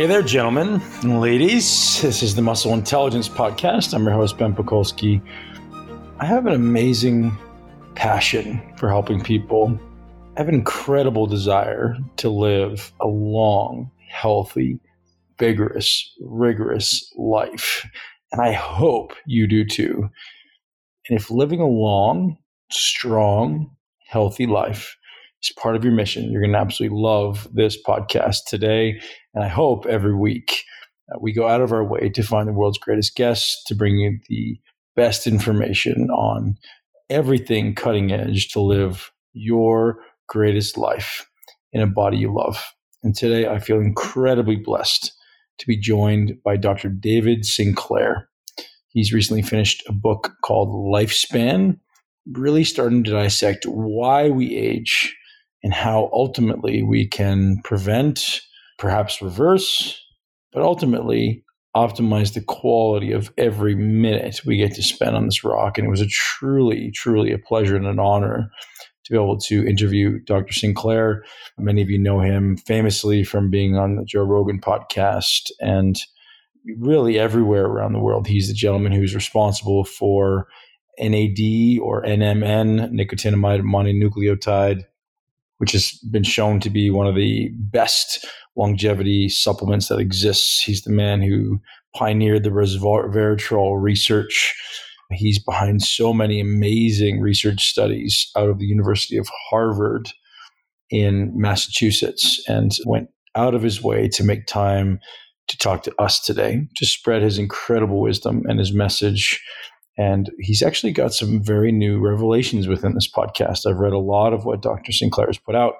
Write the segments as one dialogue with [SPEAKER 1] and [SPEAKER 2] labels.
[SPEAKER 1] Hey there, gentlemen and ladies. This is the Muscle Intelligence Podcast. I'm your host, Ben Pakulski. I have an amazing passion for helping people. I have an incredible desire to live a long, healthy, vigorous, rigorous life. And I hope you do too. And if living a long, strong, healthy life is part of your mission, you're going to absolutely love this podcast today. And I hope every week uh, we go out of our way to find the world's greatest guests to bring you the best information on everything cutting edge to live your greatest life in a body you love. And today I feel incredibly blessed to be joined by Dr. David Sinclair. He's recently finished a book called Lifespan, really starting to dissect why we age and how ultimately we can prevent, perhaps reverse, but ultimately optimize the quality of every minute we get to spend on this rock. And it was a truly, truly a pleasure and an honor to be able to interview Dr. Sinclair. Many of you know him famously from being on the Joe Rogan podcast and really everywhere around the world. He's the gentleman who's responsible for NAD or NMN, nicotinamide mononucleotide, which has been shown to be one of the best longevity supplements that exists. He's the man who pioneered the resveratrol research. He's behind so many amazing research studies out of the University of Harvard in Massachusetts and went out of his way to make time to talk to us today, to spread his incredible wisdom and his message. And he's actually got some very new revelations within this podcast. I've read a lot of what Dr. Sinclair has put out.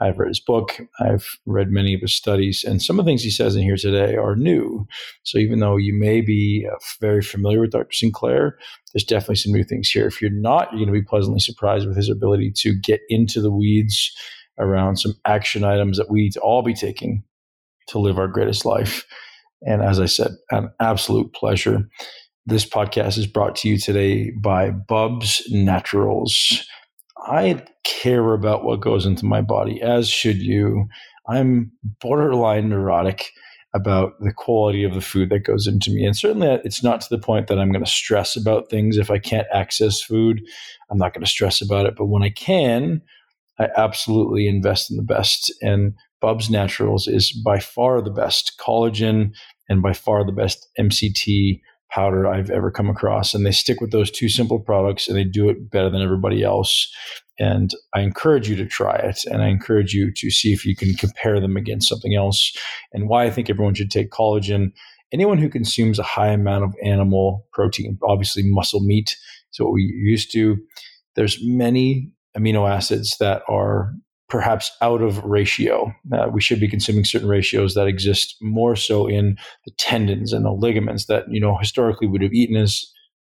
[SPEAKER 1] I've read his book. I've read many of his studies, and some of the things he says in here today are new. So even though you may be uh, very familiar with Dr. Sinclair, there's definitely some new things here. If you're not, you're going to be pleasantly surprised with his ability to get into the weeds around some action items that we need to all be taking to live our greatest life. And as I said, an absolute pleasure. This podcast is brought to you today by Bubs Naturals. I care about what goes into my body, as should you. I'm borderline neurotic about the quality of the food that goes into me. And certainly it's not to the point that I'm going to stress about things. If I can't access food, I'm not going to stress about it. But when I can, I absolutely invest in the best. And Bubs Naturals is by far the best collagen and by far the best MCT powder I've ever come across. And they stick with those two simple products and they do it better than everybody else. And I encourage you to try it. And I encourage you to see if you can compare them against something else and why I think everyone should take collagen. Anyone who consumes a high amount of animal protein, obviously muscle meat is what we used to. There's many amino acids that are perhaps out of ratio. Uh, we should be consuming certain ratios that exist more so in the tendons and the ligaments that you know historically would have eaten as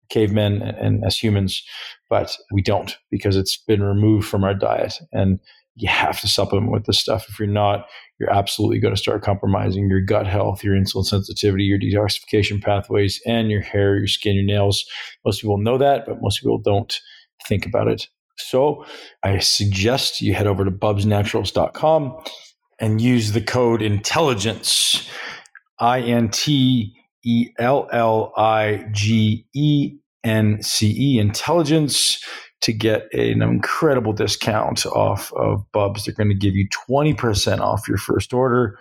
[SPEAKER 1] cavemen and, and as humans, but we don't because it's been removed from our diet. And you have to supplement with this stuff. If you're not, you're absolutely going to start compromising your gut health, your insulin sensitivity, your detoxification pathways, and your hair, your skin, your nails. Most people know that, but most people don't think about it. So I suggest you head over to bubsnaturals.com and use the code intelligence, I N T E L L I G E N C E, intelligence, to get an incredible discount off of Bubs. They're going to give you 20% off your first order.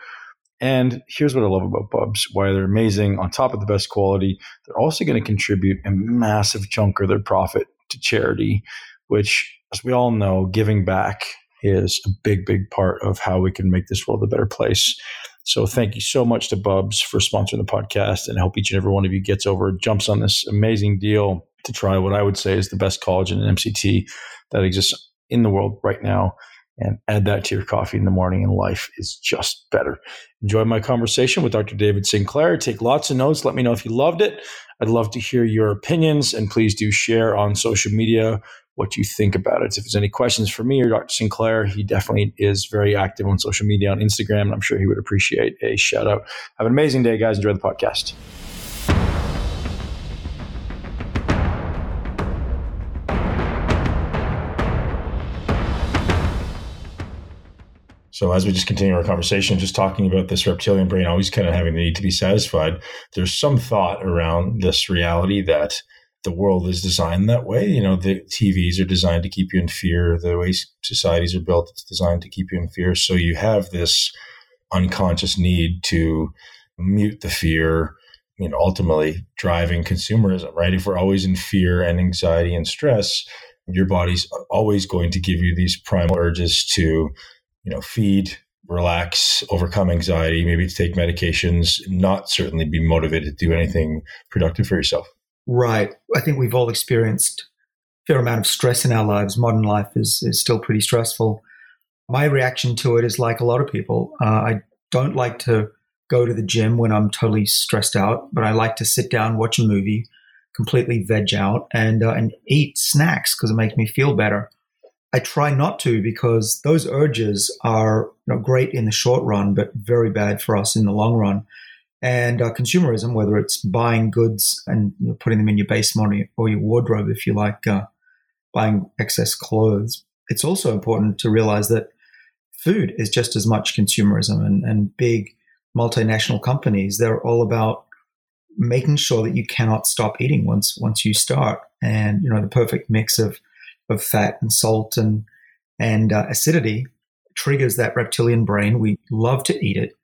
[SPEAKER 1] And here's what I love about Bubs why they're amazing. On top of the best quality, they're also going to contribute a massive chunk of their profit to charity which, as we all know, giving back is a big, big part of how we can make this world a better place. So thank you so much to Bubs for sponsoring the podcast and I hope each and every one of you gets over, jumps on this amazing deal to try what I would say is the best collagen and MCT that exists in the world right now and add that to your coffee in the morning and life is just better. Enjoy my conversation with Dr. David Sinclair. Take lots of notes. Let me know if you loved it. I'd love to hear your opinions and please do share on social media what you think about it. If there's any questions for me or Dr. Sinclair, he definitely is very active on social media on Instagram, and I'm sure he would appreciate a shout out. Have an amazing day, guys. Enjoy the podcast. So as we just continue our conversation, just talking about this reptilian brain always kind of having the need to be satisfied, there's some thought around this reality that the world is designed that way. You know, the TVs are designed to keep you in fear. The way societies are built, it's designed to keep you in fear. So you have this unconscious need to mute the fear, you know, ultimately driving consumerism, right? If we're always in fear and anxiety and stress, your body's always going to give you these primal urges to you know, feed, relax, overcome anxiety, maybe to take medications, not certainly be motivated to do anything productive for yourself.
[SPEAKER 2] Right. I think we've all experienced a fair amount of stress in our lives. Modern life is, is still pretty stressful. My reaction to it is like a lot of people. Uh, I don't like to go to the gym when I'm totally stressed out, but I like to sit down, watch a movie, completely veg out, and uh, and eat snacks because it makes me feel better. I try not to because those urges are you know, great in the short run, but very bad for us in the long run. And uh, consumerism, whether it's buying goods and you know, putting them in your basement or your wardrobe, if you like, uh, buying excess clothes, it's also important to realize that food is just as much consumerism and, and big multinational companies. They're all about making sure that you cannot stop eating once once you start. And you know the perfect mix of of fat and salt and and uh, acidity triggers that reptilian brain. We love to eat it.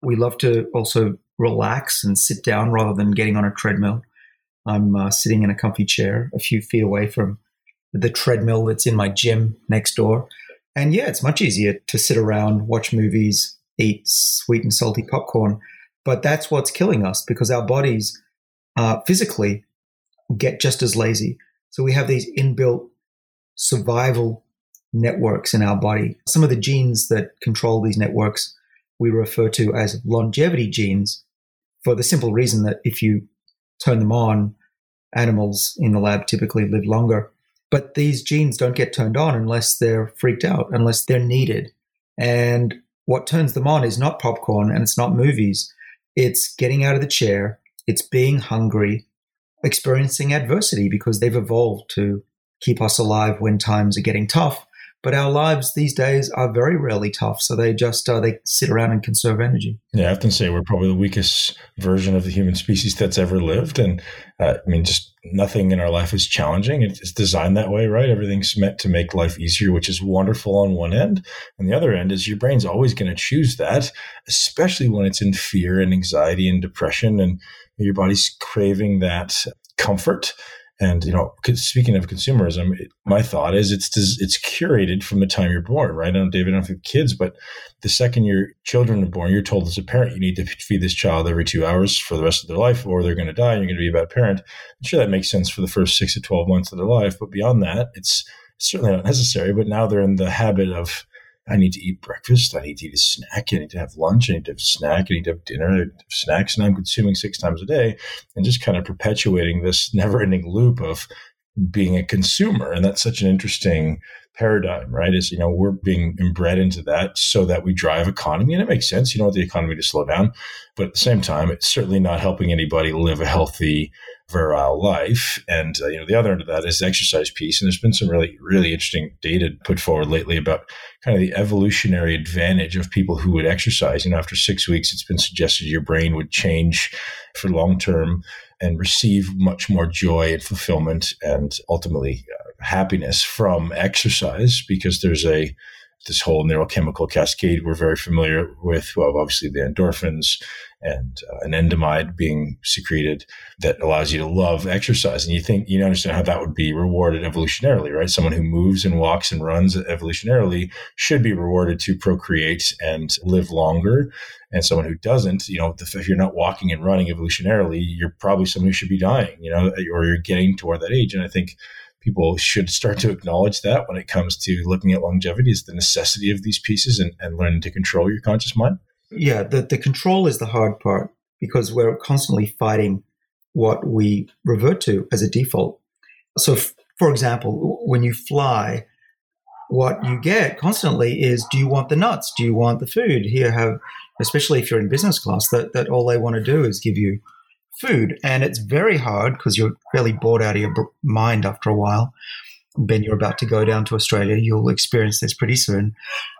[SPEAKER 2] We love to also relax and sit down rather than getting on a treadmill. I'm uh, sitting in a comfy chair a few feet away from the treadmill that's in my gym next door. And yeah, it's much easier to sit around, watch movies, eat sweet and salty popcorn. But that's what's killing us because our bodies uh, physically get just as lazy. So we have these inbuilt survival networks in our body. Some of the genes that control these networks we refer to as longevity genes for the simple reason that if you turn them on, animals in the lab typically live longer. But these genes don't get turned on unless they're freaked out, unless they're needed. And what turns them on is not popcorn and it's not movies. It's getting out of the chair, it's being hungry, experiencing adversity because they've evolved to keep us alive when times are getting tough. But our lives these days are very rarely tough, so they just uh, they sit around and conserve energy.
[SPEAKER 1] Yeah, I often say we're probably the weakest version of the human species that's ever lived, and uh, I mean, just nothing in our life is challenging. It's designed that way, right? Everything's meant to make life easier, which is wonderful on one end. And the other end is your brain's always going to choose that, especially when it's in fear and anxiety and depression, and your body's craving that comfort and you know, speaking of consumerism, my thought is it's it's curated from the time you're born, right? I know David, I don't have kids, but the second your children are born, you're told as a parent you need to feed this child every two hours for the rest of their life, or they're going to die. and You're going to be a bad parent. I'm sure that makes sense for the first six to twelve months of their life, but beyond that, it's certainly not necessary. But now they're in the habit of I need to eat breakfast. I need to eat a snack. I need to have lunch. I need to have a snack. I need to have dinner. I have snacks. And I'm consuming six times a day and just kind of perpetuating this never ending loop of being a consumer. And that's such an interesting paradigm, right? Is, you know, we're being inbred into that so that we drive economy. And it makes sense. You don't want the economy to slow down. But at the same time, it's certainly not helping anybody live a healthy, virile life. And, uh, you know, the other end of that is the exercise piece. And there's been some really, really interesting data put forward lately about kind of the evolutionary advantage of people who would exercise. You know, after six weeks, it's been suggested your brain would change for long term and receive much more joy and fulfillment and ultimately uh, happiness from exercise because there's a this whole neurochemical cascade we're very familiar with. Well, obviously the endorphins and uh, anandamide being secreted that allows you to love exercise. And you think you understand how that would be rewarded evolutionarily, right? Someone who moves and walks and runs evolutionarily should be rewarded to procreate and live longer. And someone who doesn't, you know, if you're not walking and running evolutionarily, you're probably someone who should be dying, you know, or you're getting toward that age. And I think people should start to acknowledge that when it comes to looking at longevity is the necessity of these pieces and, and learning to control your conscious mind.
[SPEAKER 2] Yeah, the, the control is the hard part because we're constantly fighting what we revert to as a default. So, f- for example, when you fly, what you get constantly is do you want the nuts? Do you want the food? Here, have, especially if you're in business class, that, that all they want to do is give you food. And it's very hard because you're fairly bored out of your mind after a while Ben, you're about to go down to Australia. You'll experience this pretty soon.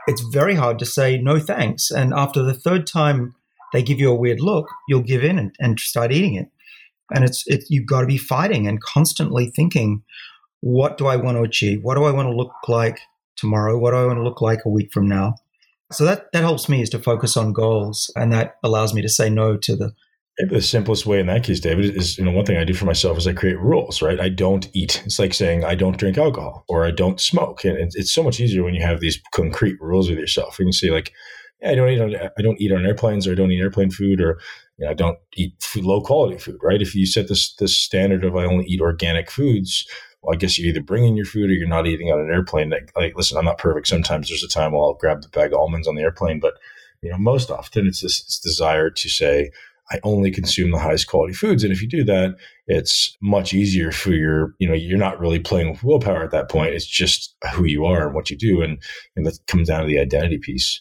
[SPEAKER 2] It's very hard to say no thanks. And after the third time they give you a weird look, you'll give in and, and start eating it. And it's it, you've got to be fighting and constantly thinking, what do I want to achieve? What do I want to look like tomorrow? What do I want to look like a week from now? So that that helps me is to focus on goals, and that allows me to say no to the
[SPEAKER 1] the simplest way in that case, David, is you know one thing I do for myself is I create rules. Right, I don't eat. It's like saying I don't drink alcohol or I don't smoke, and it's, it's so much easier when you have these concrete rules with yourself. You can say like, yeah, I don't eat on I don't eat on airplanes or I don't eat airplane food or you know, I don't eat food, low quality food. Right? If you set this this standard of I only eat organic foods, well, I guess you either bring in your food or you're not eating on an airplane. Like, like, listen, I'm not perfect. Sometimes there's a time where I'll grab the bag of almonds on the airplane, but you know, most often it's this, this desire to say, I only consume the highest quality foods. And if you do that, it's much easier for your, you know, you're not really playing with willpower at that point. It's just who you are and what you do. And, and that comes down to the identity piece.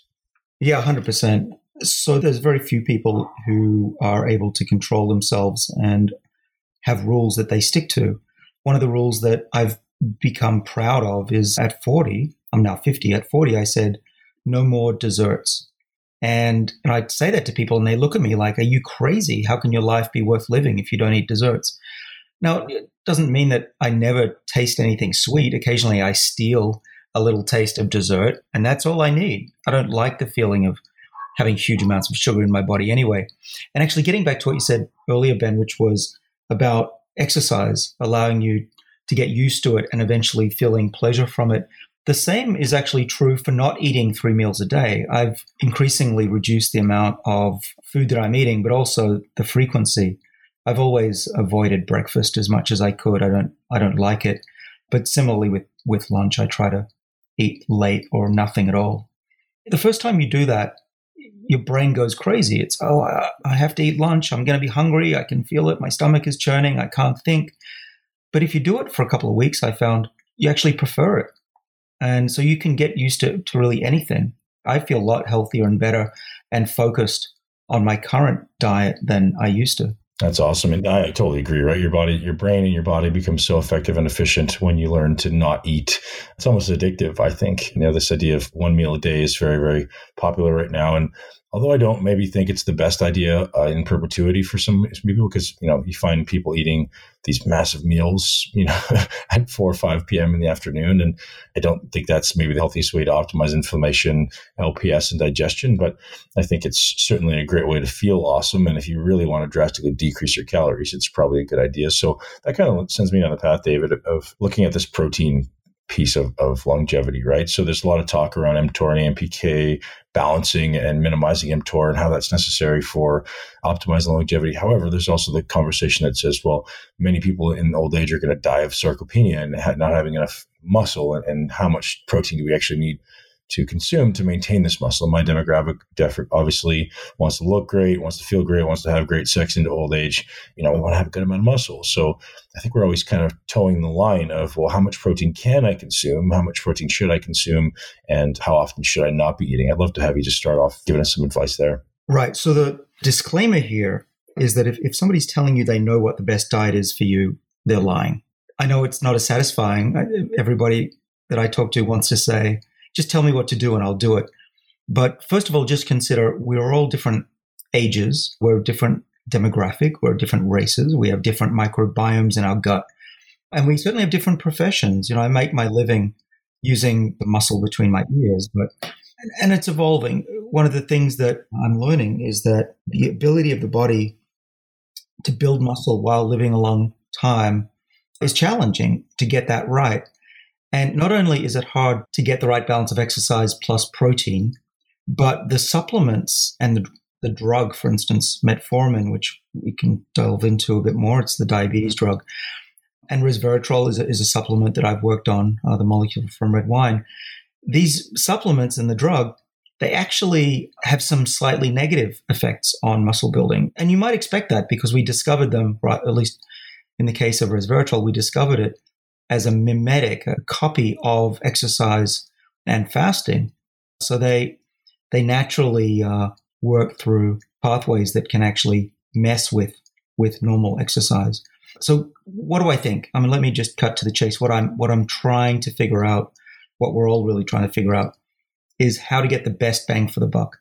[SPEAKER 2] Yeah, 100%. So there's very few people who are able to control themselves and have rules that they stick to. One of the rules that I've become proud of is at 40, I'm now 50, at 40, I said, no more desserts. And, and I say that to people and they look at me like, are you crazy? How can your life be worth living if you don't eat desserts? Now, it doesn't mean that I never taste anything sweet. Occasionally I steal a little taste of dessert and that's all I need. I don't like the feeling of having huge amounts of sugar in my body anyway. And actually getting back to what you said earlier, Ben, which was about exercise, allowing you to get used to it and eventually feeling pleasure from it. The same is actually true for not eating three meals a day. I've increasingly reduced the amount of food that I'm eating, but also the frequency. I've always avoided breakfast as much as I could. I don't I don't like it. But similarly with, with lunch, I try to eat late or nothing at all. The first time you do that, your brain goes crazy. It's, oh, I have to eat lunch. I'm going to be hungry. I can feel it. My stomach is churning. I can't think. But if you do it for a couple of weeks, I found you actually prefer it. And so you can get used to, to really anything. I feel a lot healthier and better and focused on my current diet than I used to.
[SPEAKER 1] That's awesome. And I totally agree, right? Your body, your brain and your body become so effective and efficient when you learn to not eat. It's almost addictive, I think. You know, this idea of one meal a day is very, very popular right now. And although I don't maybe think it's the best idea uh, in perpetuity for some people, because you know you find people eating these massive meals, you know, at four or five p.m. in the afternoon, and I don't think that's maybe the healthiest way to optimize inflammation, LPS, and digestion. But I think it's certainly a great way to feel awesome, and if you really want to drastically decrease your calories, it's probably a good idea. So that kind of sends me on the path, David, of looking at this protein piece of, of longevity, right? So there's a lot of talk around mTOR and AMPK balancing and minimizing mTOR and how that's necessary for optimizing longevity. However, there's also the conversation that says, well, many people in old age are going to die of sarcopenia and not having enough muscle and, and how much protein do we actually need to consume to maintain this muscle. My demographic obviously wants to look great, wants to feel great, wants to have great sex into old age. You know, we want to have a good amount of muscle. So I think we're always kind of towing the line of, well, how much protein can I consume? How much protein should I consume? And how often should I not be eating? I'd love to have you just start off giving us some advice there.
[SPEAKER 2] Right. So the disclaimer here is that if, if somebody's telling you they know what the best diet is for you, they're lying. I know it's not as satisfying. Everybody that I talk to wants to say, just tell me what to do and I'll do it. But first of all, just consider we're all different ages, we're different demographic, we're different races, we have different microbiomes in our gut, and we certainly have different professions. You know, I make my living using the muscle between my ears, but and it's evolving. One of the things that I'm learning is that the ability of the body to build muscle while living a long time is challenging to get that right. And not only is it hard to get the right balance of exercise plus protein, but the supplements and the, the drug, for instance, metformin, which we can delve into a bit more, it's the diabetes drug, and resveratrol is a, is a supplement that I've worked on, uh, the molecule from red wine. These supplements and the drug, they actually have some slightly negative effects on muscle building. And you might expect that because we discovered them, right, at least in the case of resveratrol, we discovered it as a mimetic, a copy of exercise and fasting. So they they naturally uh, work through pathways that can actually mess with with normal exercise. So what do I think? I mean, let me just cut to the chase. What I'm what I'm trying to figure out, what we're all really trying to figure out, is how to get the best bang for the buck.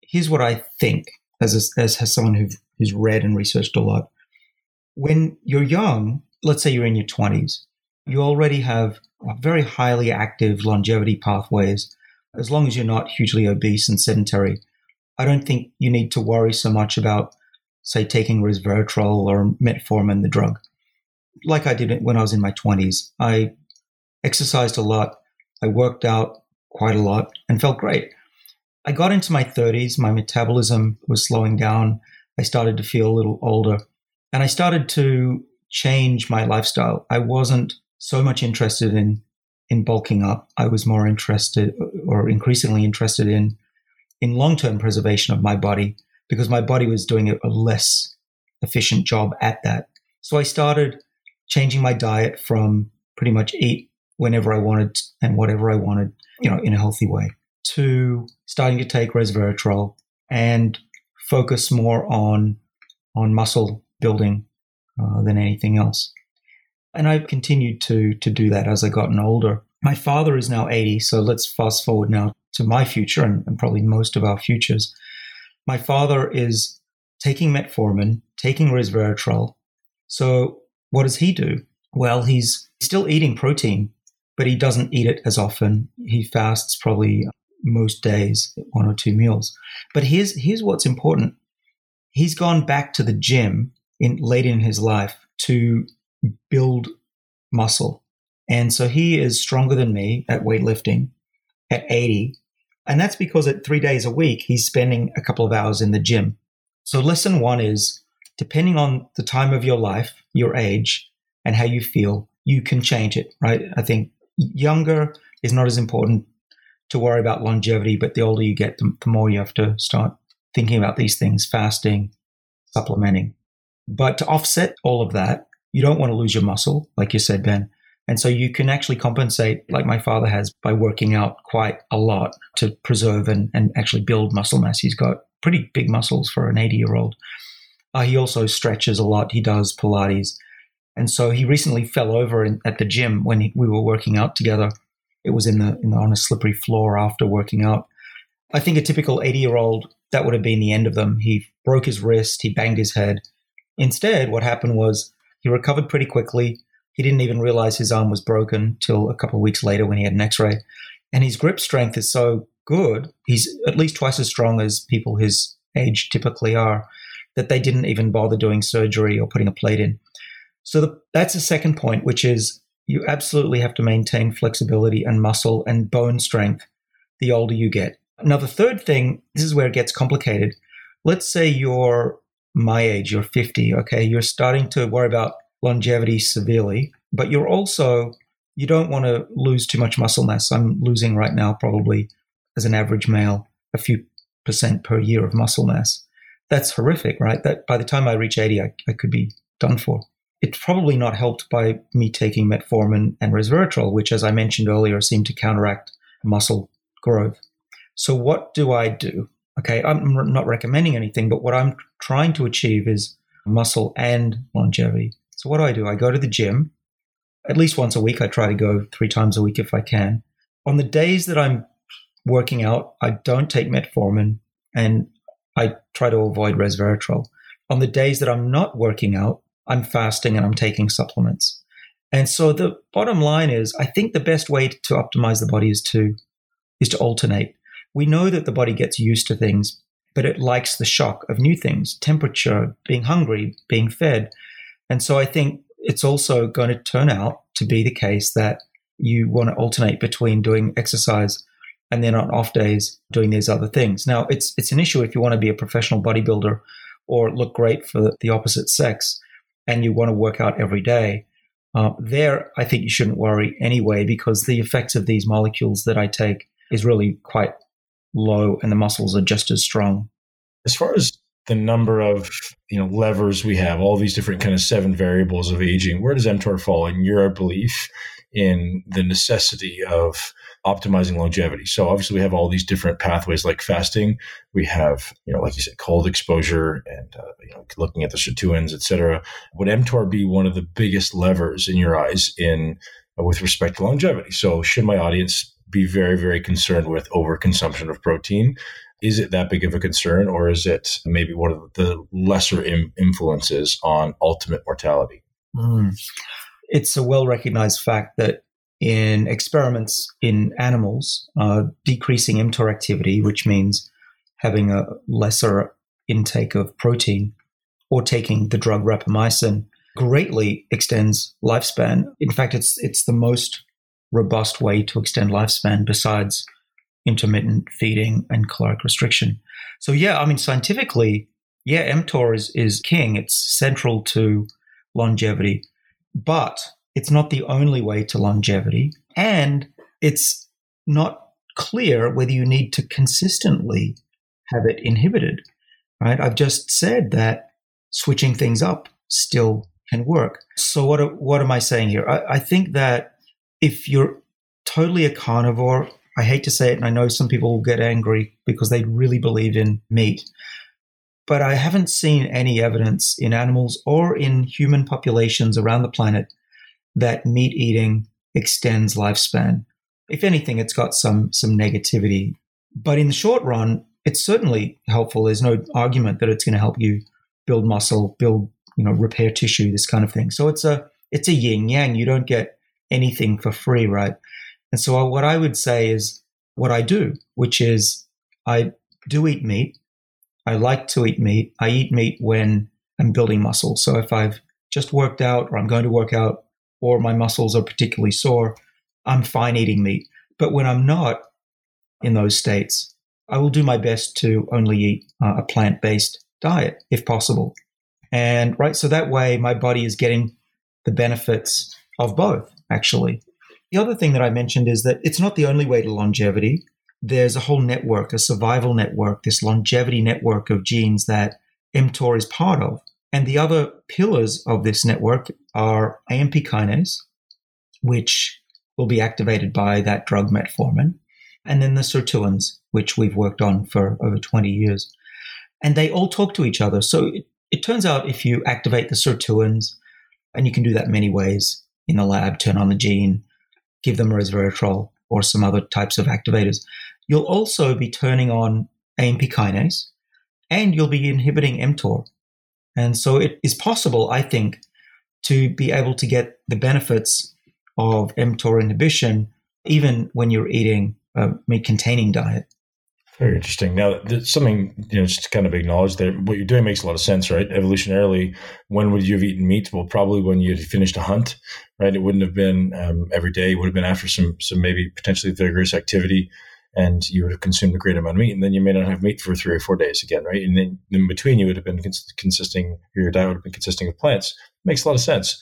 [SPEAKER 2] Here's what I think, as a, as, as someone who, who's read and researched a lot. When you're young, let's say you're in your 20s, you already have very highly active longevity pathways. As long as you're not hugely obese and sedentary, I don't think you need to worry so much about, say, taking resveratrol or metformin, the drug. Like I did when I was in my 20s, I exercised a lot, I worked out quite a lot, and felt great. I got into my 30s, my metabolism was slowing down. I started to feel a little older, and I started to change my lifestyle. I wasn't so much interested in in bulking up. I was more interested or increasingly interested in in long-term preservation of my body because my body was doing a, less efficient job at that. So I started changing my diet from pretty much eat whenever I wanted and whatever I wanted, you know, in a healthy way, to starting to take resveratrol and focus more on on muscle building uh, than anything else. And I've continued to to do that as I gotten older. My father is now 80, so let's fast forward now to my future and, and probably most of our futures. My father is taking metformin, taking resveratrol. So what does he do? Well, he's still eating protein, but he doesn't eat it as often. He fasts probably most days, one or two meals. But here's here's what's important. He's gone back to the gym in late in his life to build muscle. And so he is stronger than me at weightlifting at 80. And that's because at three days a week, he's spending a couple of hours in the gym. So, lesson one is depending on the time of your life, your age, and how you feel, you can change it, right? I think younger is not as important to worry about longevity, but the older you get, the, more you have to start thinking about these things fasting, supplementing. But to offset all of that, you don't want to lose your muscle, like you said, Ben. And so you can actually compensate, like my father has, by working out quite a lot to preserve and, and actually build muscle mass. He's got pretty big muscles for an 80 year old. Uh, he also stretches a lot. He does Pilates. And so he recently fell over in, at the gym when he, we were working out together. It was in the, in the on a slippery floor after working out. I think a typical 80 year old, that would have been the end of them. He broke his wrist, he banged his head. Instead, what happened was he recovered pretty quickly. He didn't even realize his arm was broken till a couple of weeks later when he had an x ray. And his grip strength is so good, he's at least twice as strong as people his age typically are, that they didn't even bother doing surgery or putting a plate in. So the, that's the second point, which is you absolutely have to maintain flexibility and muscle and bone strength the older you get. Now, the third thing, this is where it gets complicated. Let's say you're my age, you're 50, okay? You're starting to worry about longevity severely, but you're also, you don't want to lose too much muscle mass. I'm losing right now, probably as an average male, a few percent per year of muscle mass. That's horrific, right? That by the time I reach 80, I, I could be done for. It's probably not helped by me taking metformin and resveratrol, which, as I mentioned earlier, seem to counteract muscle growth. So, what do I do? Okay, I'm not recommending anything, but what I'm trying to achieve is muscle and longevity. So what do I do? I go to the gym at least once a week. I try to go three times a week if I can. On the days that I'm working out, I don't take metformin and I try to avoid resveratrol. On the days that I'm not working out, I'm fasting and I'm taking supplements. And so the bottom line is I think the best way to optimize the body is to is to alternate. We know that the body gets used to things, but it likes the shock of new things, temperature, being hungry, being fed. And so I think it's also going to turn out to be the case that you want to alternate between doing exercise and then on off days doing these other things. Now, it's it's an issue if you want to be a professional bodybuilder or look great for the opposite sex and you want to work out every day. Uh, there, I think you shouldn't worry anyway because the effects of these molecules that I take is really quite low and the muscles are just as strong.
[SPEAKER 3] As far as the number of you know levers we have, all these different kind of seven variables of aging. Where does mTOR fall in your belief
[SPEAKER 1] in the necessity of optimizing longevity. So obviously we have all these different pathways like fasting. We have, you know, like you said, cold exposure and, uh, you know, looking at the sirtuins, et cetera. Would mTOR be one of the biggest levers in your eyes in uh, with respect to longevity? So should my audience be very, very concerned with overconsumption of protein? Is it that big of a concern or is it maybe one of the lesser Im- influences on ultimate mortality?
[SPEAKER 2] Mm. It's a well recognized fact that in experiments in animals, uh, decreasing mTOR activity, which means having a lesser intake of protein or taking the drug rapamycin, greatly extends lifespan. In fact, it's it's the most robust way to extend lifespan besides intermittent feeding and caloric restriction. So yeah, I mean scientifically, yeah, mTOR is is king. It's central to longevity. But it's not the only way to longevity. And it's not clear whether you need to consistently have it inhibited, right? I've just said that switching things up still can work. So what, what am I saying here? I, I think that if you're totally a carnivore, I hate to say it, and I know some people will get angry because they really believe in meat. But I haven't seen any evidence in animals or in human populations around the planet that meat eating extends lifespan. If anything, it's got some some negativity. But in the short run, it's certainly helpful. There's no argument that it's going to help you build muscle, build, you know, repair tissue, this kind of thing. So it's a it's a yin yang. You don't get anything for free, right? And so what I would say is what I do, which is I do eat meat. I like to eat meat. I eat meat when I'm building muscle. So if I've just worked out or I'm going to work out or my muscles are particularly sore, I'm fine eating meat. But when I'm not in those states, I will do my best to only eat uh, a plant based diet if possible. And right, so that way my body is getting the benefits of both, actually. The other thing that I mentioned is that it's not the only way to longevity there's a whole network, a survival network, this longevity network of genes that mTOR is part of. And the other pillars of this network are AMP kinase, which will be activated by that drug metformin, and then the sirtuins, which we've worked on for over 20 years. And they all talk to each other. So it, it turns out if you activate the sirtuins, and you can do that many ways in the lab, turn on the gene, give them resveratrol, or some other types of activators. You'll also be turning on AMP kinase and you'll be inhibiting mTOR. And so it is possible, I think, to be able to get the benefits of mTOR inhibition even when you're eating a meat containing diet.
[SPEAKER 1] Very interesting. Now, something you know, just to kind of acknowledge that what you're doing makes a lot of sense, right? Evolutionarily, when would you have eaten meat? Well, probably when you had finished a hunt, right? It wouldn't have been um, every day. It would have been after some, some maybe potentially vigorous activity, and you would have consumed a great amount of meat, and then you may not have meat for three or four days again, right? And then in between, you would have been cons- consisting, your diet would have been consisting of plants. Makes a lot of sense.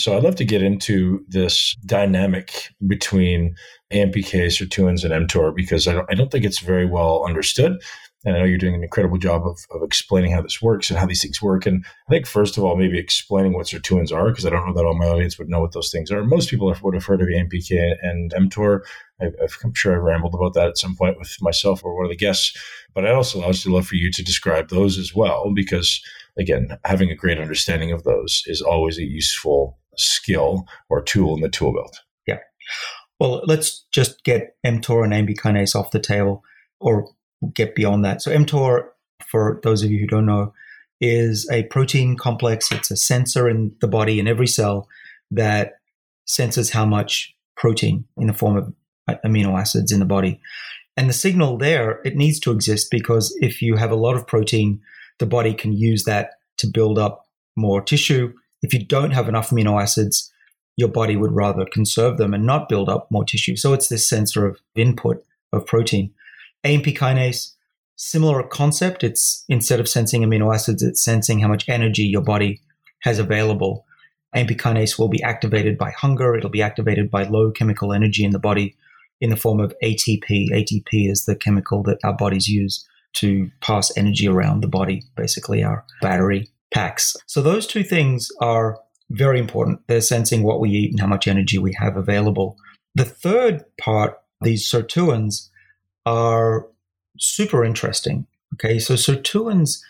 [SPEAKER 1] So I'd love to get into this dynamic between AMPK, sirtuins, and mTOR because I don't, I don't think it's very well understood. And I know you're doing an incredible job of, of explaining how this works and how these things work. And I think, first of all, maybe explaining what sirtuins are, because I don't know that all my audience would know what those things are. Most people would have heard of AMPK and mTOR. I, am sure I rambled about that at some point with myself or one of the guests. But I also also love for you to describe those as well, because again, having a great understanding of those is always a useful skill or tool in the tool belt.
[SPEAKER 2] Yeah. Well, let's just get mTOR and AMP kinase off the table or get beyond that. So mTOR, for those of you who don't know, is a protein complex. It's a sensor in the body in every cell that senses how much protein in the form of amino acids in the body. And the signal there, it needs to exist because if you have a lot of protein, the body can use that to build up more tissue. If you don't have enough amino acids, your body would rather conserve them and not build up more tissue. So it's this sensor of input of protein. AMP kinase, similar concept. It's instead of sensing amino acids, it's sensing how much energy your body has available. AMP kinase will be activated by hunger. It'll be activated by low chemical energy in the body in the form of ATP. ATP is the chemical that our bodies use to pass energy around the body, basically our battery packs. So those two things are very important. They're sensing what we eat and how much energy we have available. The third part, these sirtuins, are super interesting. Okay, so sirtuins,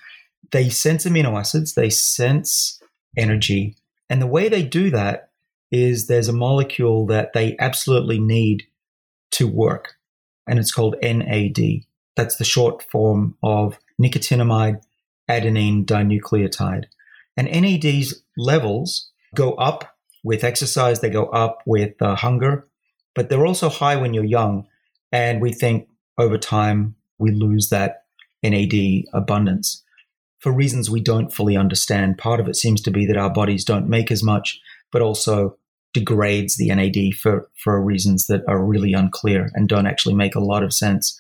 [SPEAKER 2] they sense amino acids, they sense energy, and the way they do that is there's a molecule that they absolutely need to work, and it's called NAD. That's the short form of nicotinamide adenine dinucleotide. And NAD's levels go up with exercise, they go up with uh, hunger, but they're also high when you're young. And we think over time we lose that NAD abundance for reasons we don't fully understand. Part of it seems to be that our bodies don't make as much, but also degrades the NAD for, for reasons that are really unclear and don't actually make a lot of sense.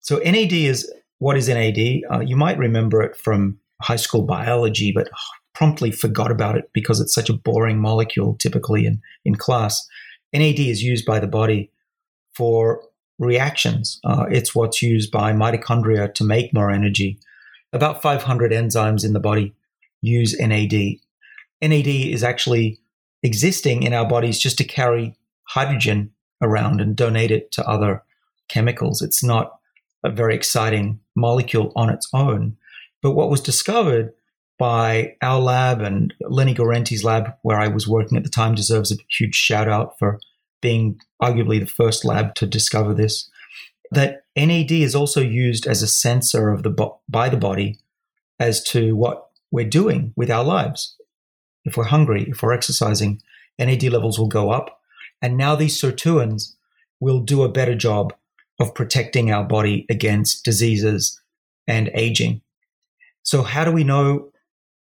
[SPEAKER 2] So, NAD is what is NAD? Uh, you might remember it from high school biology, but promptly forgot about it because it's such a boring molecule typically in, in class. NAD is used by the body for reactions. Uh, it's what's used by mitochondria to make more energy. About 500 enzymes in the body use NAD. NAD is actually existing in our bodies just to carry hydrogen around and donate it to other chemicals. It's not a very exciting molecule on its own. But what was discovered by our lab and Lenny Guarente's lab, where I was working at the time, deserves a huge shout out for being arguably the first lab to discover this. That NAD is also used as a sensor of the bo- by the body as to what we're doing with our lives. If we're hungry, if we're exercising, NAD levels will go up. And now these sirtuins will do a better job of protecting our body against diseases and aging. So, how do we know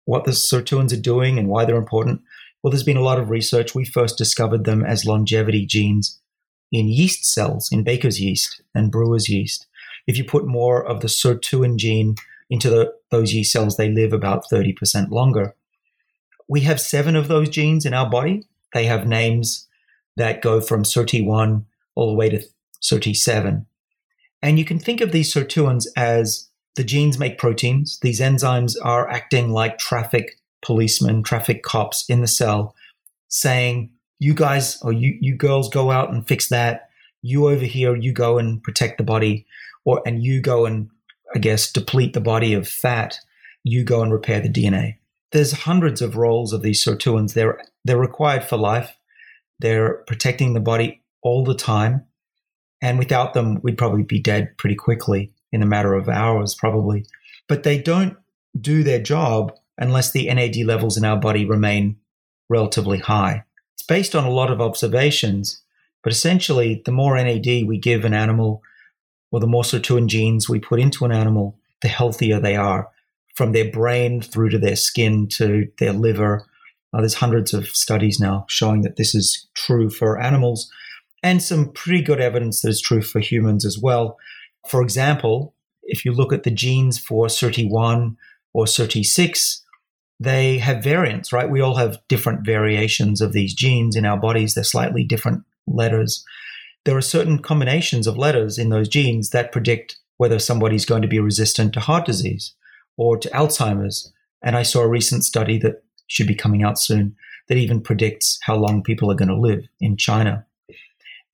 [SPEAKER 2] what the sirtuins are doing and why they're important? Well, there's been a lot of research. We first discovered them as longevity genes in yeast cells, in baker's yeast and brewer's yeast. If you put more of the sirtuin gene into the, those yeast cells, they live about 30% longer. We have seven of those genes in our body. They have names that go from SIRT1 all the way to SIRT7. And you can think of these sirtuins as the genes make proteins. These enzymes are acting like traffic policemen, traffic cops in the cell, saying, you guys or you, you girls go out and fix that. You over here, you go and protect the body, or and you go and I guess deplete the body of fat. You go and repair the DNA. There's hundreds of roles of these sirtuins. They're they're required for life. They're protecting the body all the time. And without them, we'd probably be dead pretty quickly in a matter of hours, probably. But they don't do their job unless the NAD levels in our body remain relatively high. It's based on a lot of observations, but essentially, the more NAD we give an animal, or the more sirtuin genes we put into an animal, the healthier they are, from their brain through to their skin to their liver. Uh, there's hundreds of studies now showing that this is true for animals and some pretty good evidence that is true for humans as well. For example, if you look at the genes for SIRT1 or SIRT6, they have variants, right? We all have different variations of these genes in our bodies. They're slightly different letters. There are certain combinations of letters in those genes that predict whether somebody's going to be resistant to heart disease or to Alzheimer's. And I saw a recent study that should be coming out soon that even predicts how long people are going to live in China.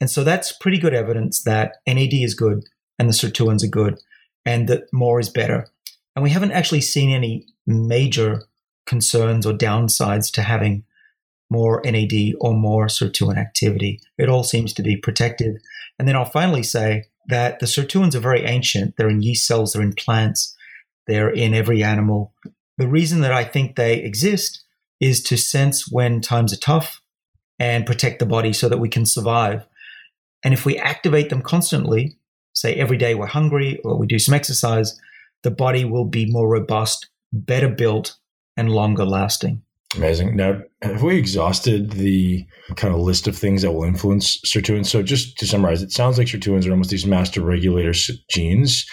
[SPEAKER 2] And so that's pretty good evidence that NAD is good and the sirtuins are good and that more is better. And we haven't actually seen any major concerns or downsides to having more NAD or more sirtuin activity. It all seems to be protective. And then I'll finally say that the sirtuins are very ancient. They're in yeast cells, they're in plants, they're in every animal. The reason that I think they exist is to sense when times are tough and protect the body so that we can survive. And if we activate them constantly, say every day we're hungry or we do some exercise, the body will be more robust, better built, and longer lasting.
[SPEAKER 3] Amazing. Now, have we exhausted the kind of list of things that will influence sirtuins? So, just to summarize, it sounds like sirtuins are almost these master regulator genes.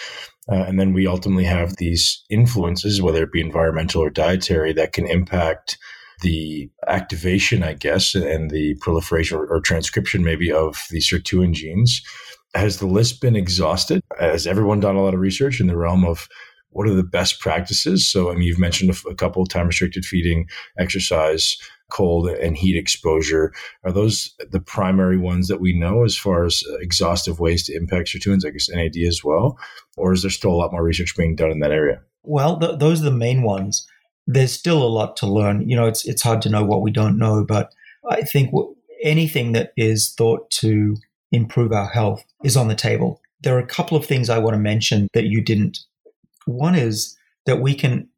[SPEAKER 3] Uh, and then we ultimately have these influences, whether it be environmental or dietary, that can impact the activation, I guess, and the proliferation or, or transcription maybe of the sirtuin genes. Has the list been exhausted? Has everyone done a lot of research in the realm of what are the best practices? So, I mean, you've mentioned a, couple time restricted feeding, exercise, cold and heat exposure. Are those the primary ones that we know as far as uh, exhaustive ways to impact sirtuins? I guess NAD as well, or is there still a lot more research being done in that area?
[SPEAKER 2] Well, the, those are the main ones. There's still a lot to learn. You know, it's it's hard to know what we don't know, but I think anything that is thought to improve our health is on the table. There are a couple of things I want to mention that you didn't. One is that we can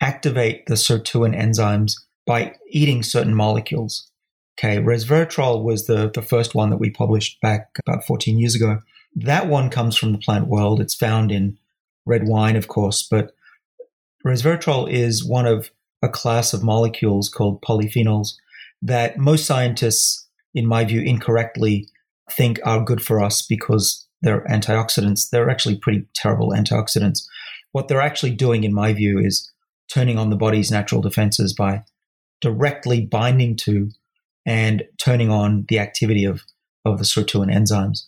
[SPEAKER 2] activate the sirtuin enzymes by eating certain molecules. Okay, resveratrol was the, the first one that we published back about 14 years ago. That one comes from the plant world. It's found in red wine, of course, but resveratrol is one of a class of molecules called polyphenols that most scientists, in my view, incorrectly think are good for us because they're antioxidants. They're actually pretty terrible antioxidants. What they're actually doing, in my view, is turning on the body's natural defenses by directly binding to and turning on the activity of, of the sirtuin enzymes.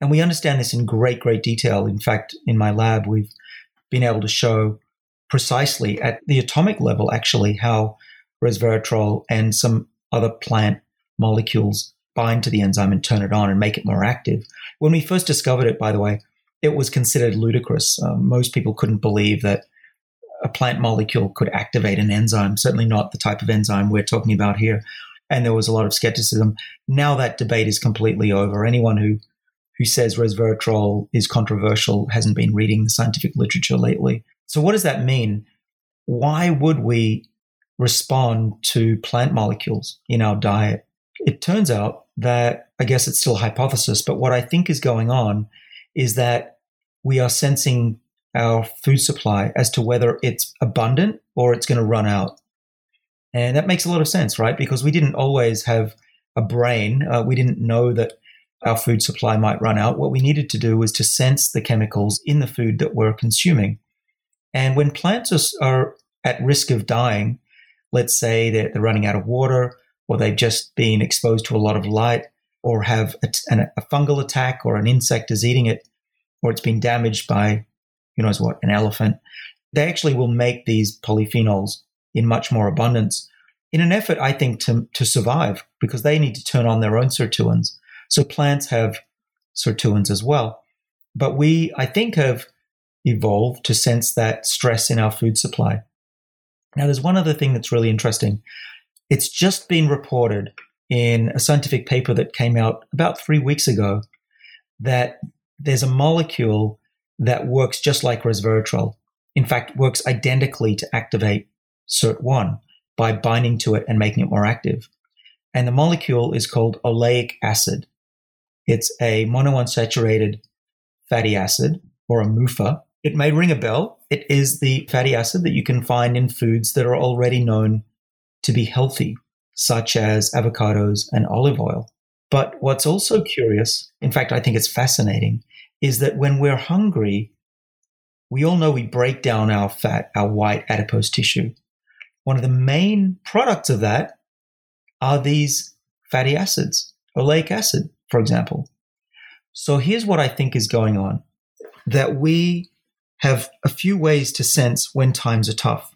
[SPEAKER 2] And we understand this in great, great detail. In fact, in my lab, we've been able to show precisely at the atomic level, actually, how resveratrol and some other plant molecules bind to the enzyme and turn it on and make it more active. When we first discovered it, by the way, it was considered ludicrous. Um, most people couldn't believe that a plant molecule could activate an enzyme, certainly not the type of enzyme we're talking about here. And there was a lot of skepticism. Now that debate is completely over. Anyone who who says resveratrol is controversial hasn't been reading the scientific literature lately. So what does that mean? Why would we respond to plant molecules in our diet? It turns out that I guess it's still a hypothesis, but what I think is going on is that we are sensing our food supply as to whether it's abundant or it's going to run out. And that makes a lot of sense, right? Because we didn't always have a brain. Uh, we didn't know that our food supply might run out. What we needed to do was to sense the chemicals in the food that we're consuming. And when plants are, at risk of dying, let's say that they're running out of water or they've just been exposed to a lot of light or have a, a fungal attack or an insect is eating it or it's been damaged by who knows what, an elephant, they actually will make these polyphenols in much more abundance in an effort, I think, to, to survive because they need to turn on their own sirtuins. So plants have sirtuins as well. But we, I think, have evolved to sense that stress in our food supply. Now, there's one other thing that's really interesting. It's just been reported in a scientific paper that came out about three weeks ago that there's a molecule that works just like resveratrol. In fact, works identically to activate SIRT1 by binding to it and making it more active. And the molecule is called oleic acid. It's a monounsaturated fatty acid or a MUFA. It may ring a bell. It is the fatty acid that you can find in foods that are already known to be healthy, such as avocados and olive oil. But what's also curious, in fact, I think it's fascinating, is that when we're hungry, we all know we break down our fat, our white adipose tissue. One of the main products of that are these fatty acids, oleic acid, for example. So here's what I think is going on that we have a few ways to sense when times are tough.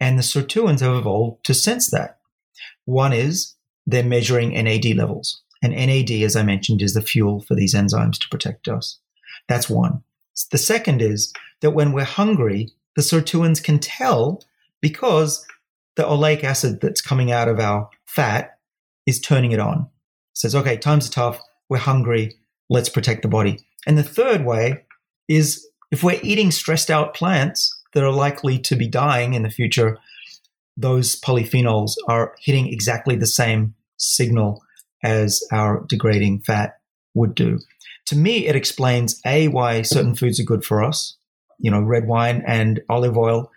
[SPEAKER 2] And the sirtuins have evolved to sense that. One is they're measuring NAD levels. And NAD, as I mentioned, is the fuel for these enzymes to protect us. That's one. The second is that when we're hungry, the sirtuins can tell because the oleic acid that's coming out of our fat is turning it on. It says, okay, times are tough, we're hungry, let's protect the body. And the third way is if we're eating stressed out plants that are likely to be dying in the future, those polyphenols are hitting exactly the same signal as our degrading fat would do to me, it explains A, why certain foods are good for us. You know, red wine and olive oil,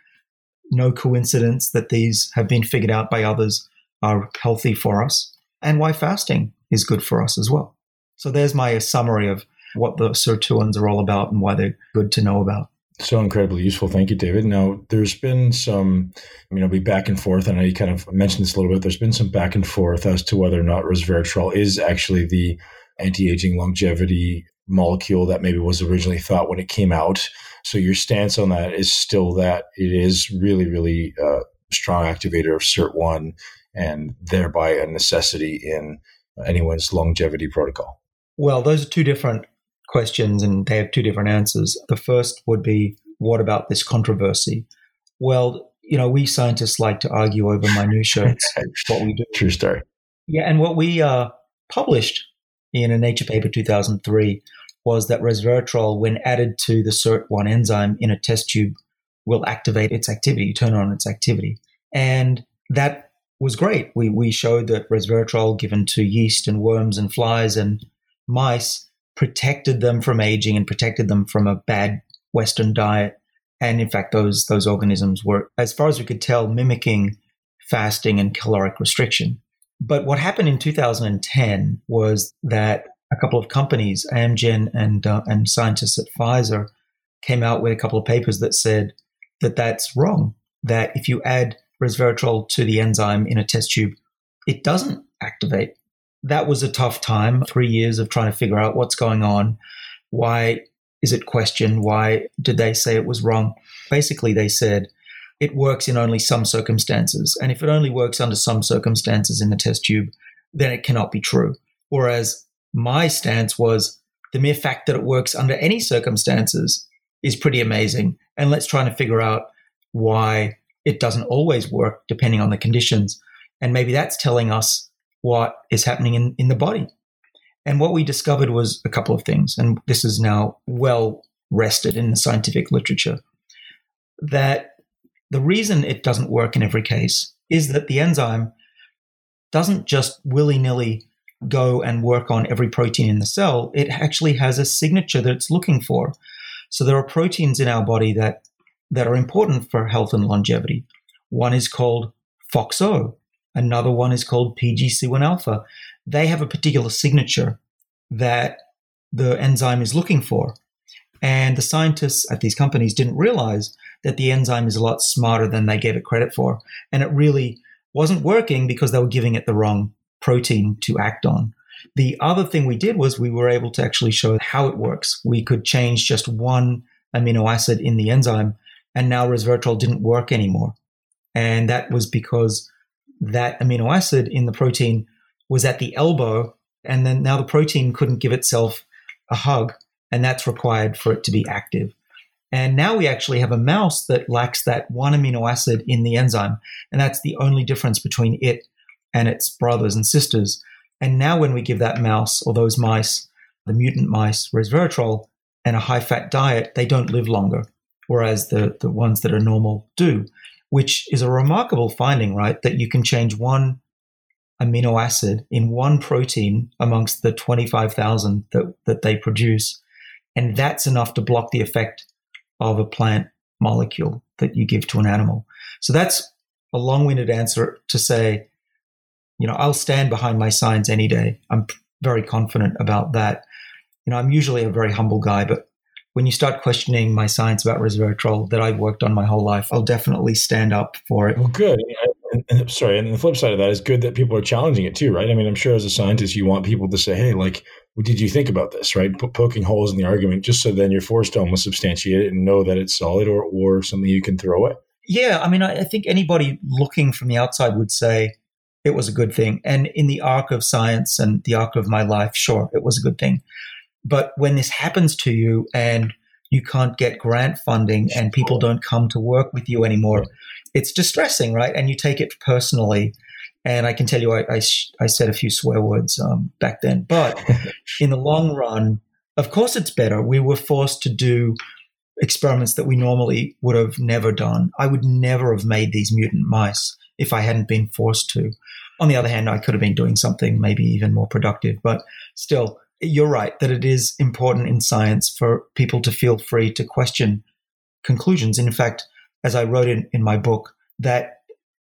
[SPEAKER 2] no coincidence that these have been figured out by others are healthy for us, and why fasting is good for us as well. So there's my summary of what the sirtuins are all about and why they're good to know about.
[SPEAKER 3] So incredibly useful. Thank you, David. Now, there's been some, you know, be back and forth. And I kind of mentioned this a little bit. There's been some back and forth as to whether or not resveratrol is actually the anti-aging longevity molecule that maybe was originally thought when it came out. So your stance on that is still that it is really, really uh, strong activator of SIRT1 and thereby a necessity in anyone's longevity protocol.
[SPEAKER 2] Well, those are two different questions and they have two different answers. The first would be what about this controversy? Well, you know, we scientists like to argue over minutiae. It's what we do.
[SPEAKER 3] True story.
[SPEAKER 2] Yeah, and what we uh, published in a Nature paper 2003 was that resveratrol, when added to the SIRT1 enzyme in a test tube, will activate its activity, turn on its activity. And that was great. We, we showed that resveratrol given to yeast and worms and flies and mice protected them from aging and protected them from a bad Western diet. And in fact, those, those organisms were, as far as we could tell, mimicking fasting and caloric restriction. But what happened in 2010 was that a couple of companies, Amgen and uh, and scientists at Pfizer, came out with a couple of papers that said that that's wrong. That if you add resveratrol to the enzyme in a test tube, it doesn't activate. That was a tough time. Three years of trying to figure out what's going on. Why is it questioned? Why did they say it was wrong? Basically, they said it works in only some circumstances. And if it only works under some circumstances in the test tube, then it cannot be true. Whereas my stance was the mere fact that it works under any circumstances is pretty amazing. And let's try to figure out why it doesn't always work depending on the conditions. And maybe that's telling us what is happening in, in the body. And what we discovered was a couple of things. And this is now well rested in the scientific literature that the reason it doesn't work in every case is that the enzyme doesn't just willy nilly go and work on every protein in the cell. It actually has a signature that it's looking for. So there are proteins in our body that, that are important for health and longevity. One is called FOXO. Another one is called PGC1 alpha. They have a particular signature that the enzyme is looking for. And the scientists at these companies didn't realize that the enzyme is a lot smarter than they gave it credit for. And it really wasn't working because they were giving it the wrong protein to act on. The other thing we did was we were able to actually show how it works. We could change just one amino acid in the enzyme, and now resveratrol didn't work anymore. And that was because that amino acid in the protein was at the elbow, and then now the protein couldn't give itself a hug, and that's required for it to be active. And now we actually have a mouse that lacks that one amino acid in the enzyme. And that's the only difference between it and its brothers and sisters. And now, when we give that mouse or those mice, the mutant mice, resveratrol and a high fat diet, they don't live longer, whereas the, the ones that are normal do, which is a remarkable finding, right? That you can change one amino acid in one protein amongst the 25,000 that, that they produce. And that's enough to block the effect of a plant molecule that you give to an animal. So that's a long winded answer to say, you know, I'll stand behind my science any day. I'm very confident about that. You know, I'm usually a very humble guy, but when you start questioning my science about resveratrol that I've worked on my whole life, I'll definitely stand up for it.
[SPEAKER 3] Well, good. And, and, sorry, and the flip side of that is good that people are challenging it too, right? I mean, I'm sure as a scientist, you want people to say, "Hey, like, what did you think about this?" Right? P- poking holes in the argument, just so then you're forced to almost substantiate it and know that it's solid or or something you can throw away.
[SPEAKER 2] Yeah, I mean, I, I think anybody looking from the outside would say it was a good thing, and in the arc of science and the arc of my life, sure, it was a good thing. But when this happens to you and you can't get grant funding and people don't come to work with you anymore, it's distressing, right? And you take it personally. And I can tell you, I, I, I said a few swear words um, back then. But in the long run, of course, it's better. We were forced to do experiments that we normally would have never done. I would never have made these mutant mice if I hadn't been forced to. On the other hand, I could have been doing something maybe even more productive. But still, you're right that it is important in science for people to feel free to question conclusions. And in fact, as I wrote in, in my book, that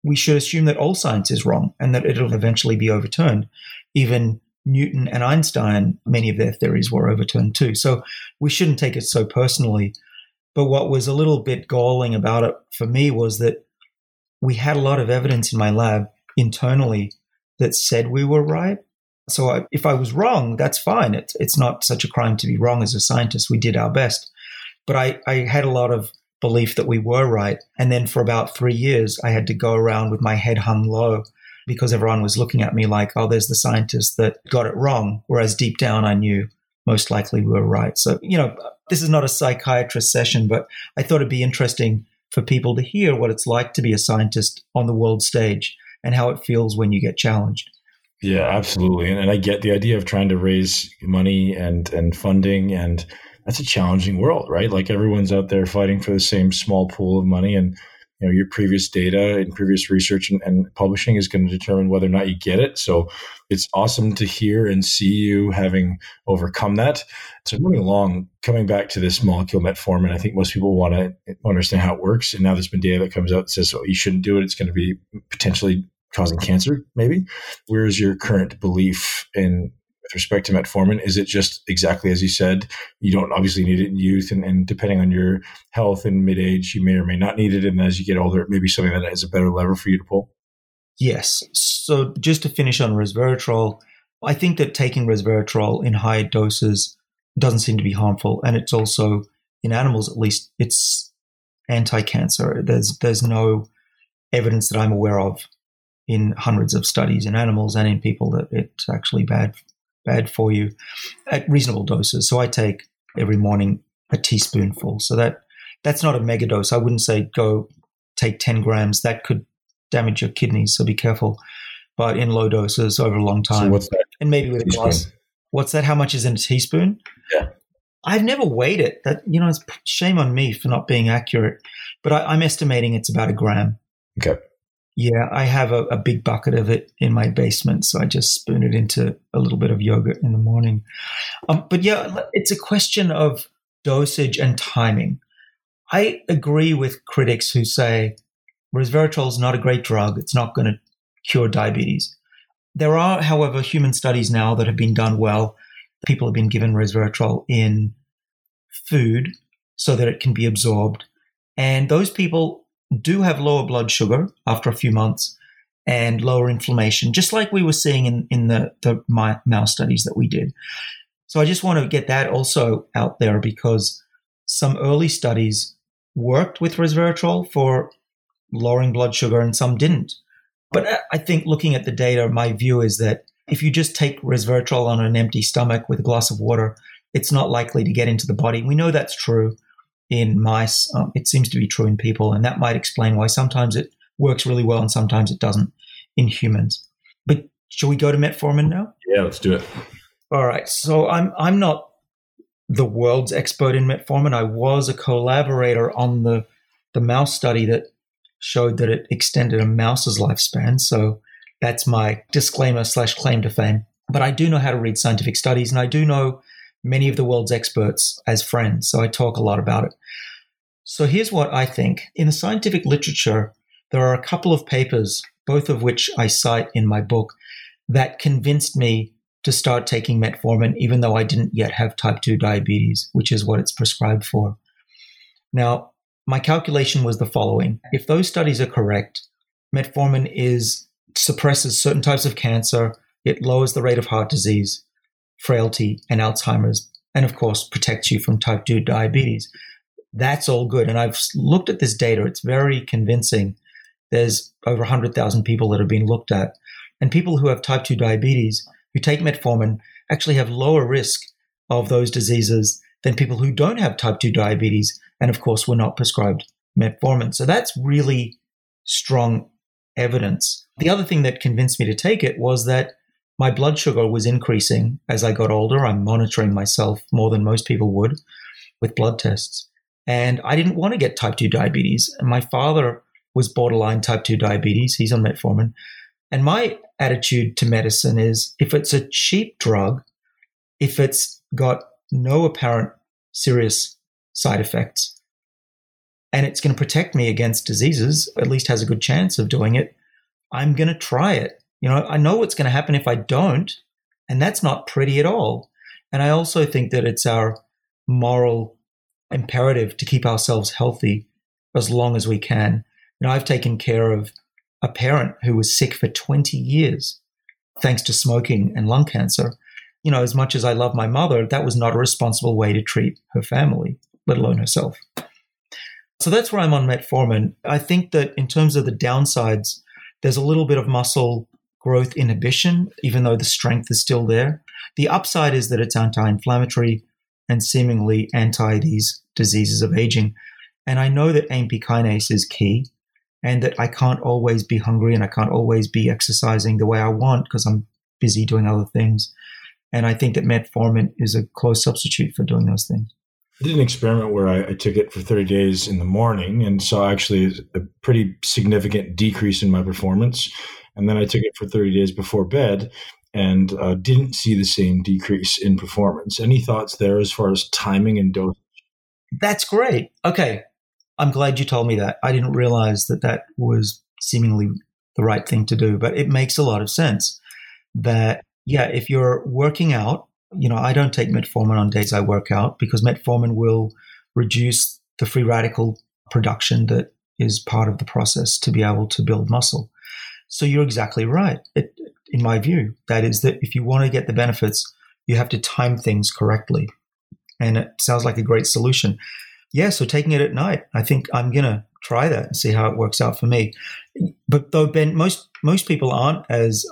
[SPEAKER 2] we should assume that all science is wrong and that it'll eventually be overturned. Even Newton and Einstein, many of their theories were overturned too. So we shouldn't take it so personally. But what was a little bit galling about it for me was that we had a lot of evidence in my lab internally that said we were right. So I, if I was wrong, that's fine. It's it's not such a crime to be wrong as a scientist. We did our best. But I, I had a lot of belief that we were right. And then for about three years, I had to go around with my head hung low because everyone was looking at me like, oh, there's the scientist that got it wrong. Whereas deep down, I knew most likely we were right. So, you know, this is not a psychiatrist session, but I thought it'd be interesting for people to hear what it's like to be a scientist on the world stage and how it feels when you get challenged.
[SPEAKER 3] Yeah, absolutely. And, and I get the idea of trying to raise money and, and funding and that's a challenging world, right? Like everyone's out there fighting for the same small pool of money and you know your previous data and previous research and, and, publishing is going to determine whether or not you get it so it's awesome to hear and see you having overcome that so moving along coming back to this molecule metformin i think most people want to understand how it works and now there's been data that comes out that says oh you shouldn't do it it's going to be potentially causing cancer maybe where's your current belief in with respect to metformin? Is it just exactly as you said? You don't obviously need it in youth, and, and depending on your health in mid age, you may or may not need it. And as you get older, it may be something that has a better lever for you to pull.
[SPEAKER 2] Yes. So just to finish on resveratrol, I think that taking resveratrol in high doses doesn't seem to be harmful, and it's also in animals at least it's anti-cancer. There's there's no evidence that I'm aware of in hundreds of studies in animals and in people that it's actually bad bad for you at reasonable doses. So I take every morning a teaspoonful. So that that's not a mega dose. I wouldn't say go take 10 grams. That could damage your kidneys. So be careful. But in low doses over a long time.
[SPEAKER 3] So what's that?
[SPEAKER 2] And maybe with a glass. What's that? How much is in a teaspoon?
[SPEAKER 3] Yeah.
[SPEAKER 2] I've never weighed it. That you know, it's shame on me for not being accurate. But I, I'm estimating it's about a gram.
[SPEAKER 3] Okay.
[SPEAKER 2] Yeah, I have a, a, big bucket of it in my basement, so I just spoon it into a little bit of yogurt in the morning. Um, but yeah, it's a question of dosage and timing. I agree with critics who say resveratrol is not a great drug; it's not going to cure diabetes. There are, however, human studies now that have been done well. People have been given resveratrol in food so that it can be absorbed, and those people do have lower blood sugar after a few months and lower inflammation, just like we were seeing in, in the, the mouse studies that we did. So I just want to get that also out there because some early studies worked with resveratrol for lowering blood sugar and some didn't. But uh, I think looking at the data, my view is that if you just take resveratrol on an empty stomach with a glass of water, it's not likely to get into the body. We know that's true in mice. Um, it seems to be true in people, and that might explain why sometimes it works really well and sometimes it doesn't in humans. But shall we go to metformin now?
[SPEAKER 3] Yeah, let's do it.
[SPEAKER 2] All right. So I'm I'm not the world's expert in metformin. I was a collaborator on the the mouse study that showed that it extended a mouse's lifespan. So that's my disclaimer slash claim to fame. But I do know how to read scientific studies, and I do know many of the world's experts as friends. So I talk a lot about it. So here's what I think. In the scientific literature, there are a couple of papers, both of which I cite in my book, that convinced me to start taking metformin, even though I didn't yet have type 2 diabetes, which is what it's prescribed for. Now, my calculation was the following. If those studies are correct, metformin is suppresses certain types of cancer, it lowers the rate of heart disease, frailty, and Alzheimer's, and of course, protects you from type 2 diabetes. That's all good. And I've looked at this data, it's very convincing. There's over 100,000 people that have been looked at. And people who have type 2 diabetes who take metformin actually have lower risk of those diseases than people who don't have type 2 diabetes. And of course, were not prescribed metformin. So that's really strong evidence. The other thing that convinced me to take it was that my blood sugar was increasing as I got older. I'm monitoring myself more than most people would with blood tests. And I didn't want to get type 2 diabetes. And my father was borderline type 2 diabetes. He's on metformin. And my attitude to medicine is if it's a cheap drug, if it's got no apparent serious side effects, and it's going to protect me against diseases, at least has a good chance of doing it, I'm going to try it. You know, I know what's going to happen if I don't, and that's not pretty at all. And I also think that it's our moral imperative to keep ourselves healthy as long as we can. You know, I've taken care of a parent who was sick for 20 years. thanks to smoking and lung cancer. You know, as much as I love my mother, that was not a responsible way to treat her family, let alone herself. So that's where I'm on metformin. I think that in terms of the downsides, there's a little bit of muscle growth inhibition, even though the strength is still there. The upside is that it's anti inflammatory and seemingly anti these diseases of aging. And I know that AMP kinase is key and that I can't always be hungry and I can't always be exercising the way I want because I'm busy doing other things. And I think that metformin is a close substitute for doing those things.
[SPEAKER 1] I did an experiment where I, I, took it for 30 days in the morning and saw actually a pretty significant decrease in my performance. And then I took it for 30 days before bed and uh, didn't see the same decrease in performance. Any thoughts there as far as timing and dosage?
[SPEAKER 2] That's great. Okay. I'm glad you told me that. I didn't realize that that was seemingly the right thing to do, but it makes a lot of sense that, yeah, if you're working out, you know, I don't take metformin on days I work out because metformin will reduce the free radical production that is part of the process to be able to build muscle. So you're exactly right. It, in my view, that is that if you want to get the benefits, you have to time things correctly. And it sounds like a great solution. Yeah, so taking it at night, I think I'm going to try that and see how it works out for me. But though Ben, most most people aren't as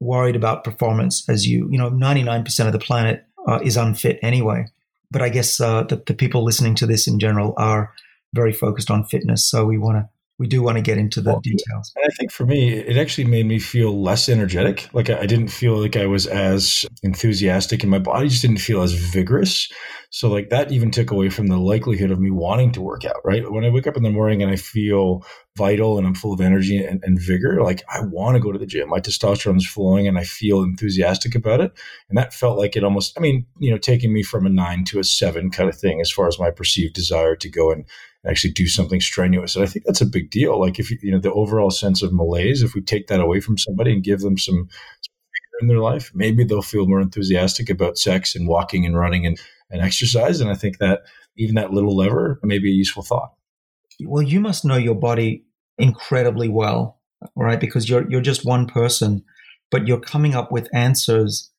[SPEAKER 2] worried about performance as you. You know, 99% of the planet uh, is unfit anyway. But I guess uh, the, the people listening to this in general are very focused on fitness. So we want to we do want to get into the well, details.
[SPEAKER 1] I think for me, it actually made me feel less energetic. Like I didn't feel like I was as enthusiastic, and my body just didn't feel as vigorous. So like that even took away from the likelihood of me wanting to work out. Right when I wake up in the morning and I feel vital and I'm full of energy and, and vigor, like I want to go to the gym. My testosterone's flowing and I feel enthusiastic about it. And that felt like it almost, I mean, you know, taking me from a nine to a seven kind of thing as far as my perceived desire to go and actually do something strenuous. And I think that's a big deal. Like if you know the overall sense of malaise, if we take that away from somebody and give them some in their life, maybe they'll feel more enthusiastic about sex and walking and running and, and exercise. And I think that even that little lever may be a useful thought.
[SPEAKER 2] Well, you must know your body incredibly well, right? Because you're you're just one person, but you're coming up with answers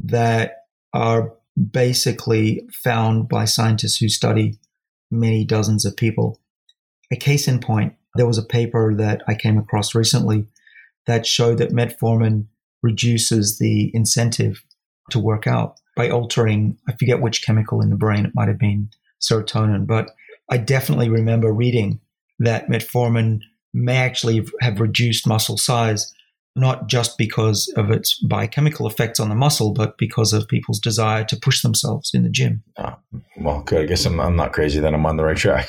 [SPEAKER 2] that are basically found by scientists who study many dozens of people. A case in point, there was a paper that I came across recently that showed that metformin reduces the incentive to work out by altering, I forget which chemical in the brain, it might have been serotonin, but I definitely remember reading that metformin may actually have reduced muscle size not just because of its biochemical effects on the muscle, but because of people's desire to push themselves in the gym.
[SPEAKER 1] Oh, well, good. I guess I'm, I'm not crazy that I'm on the right track.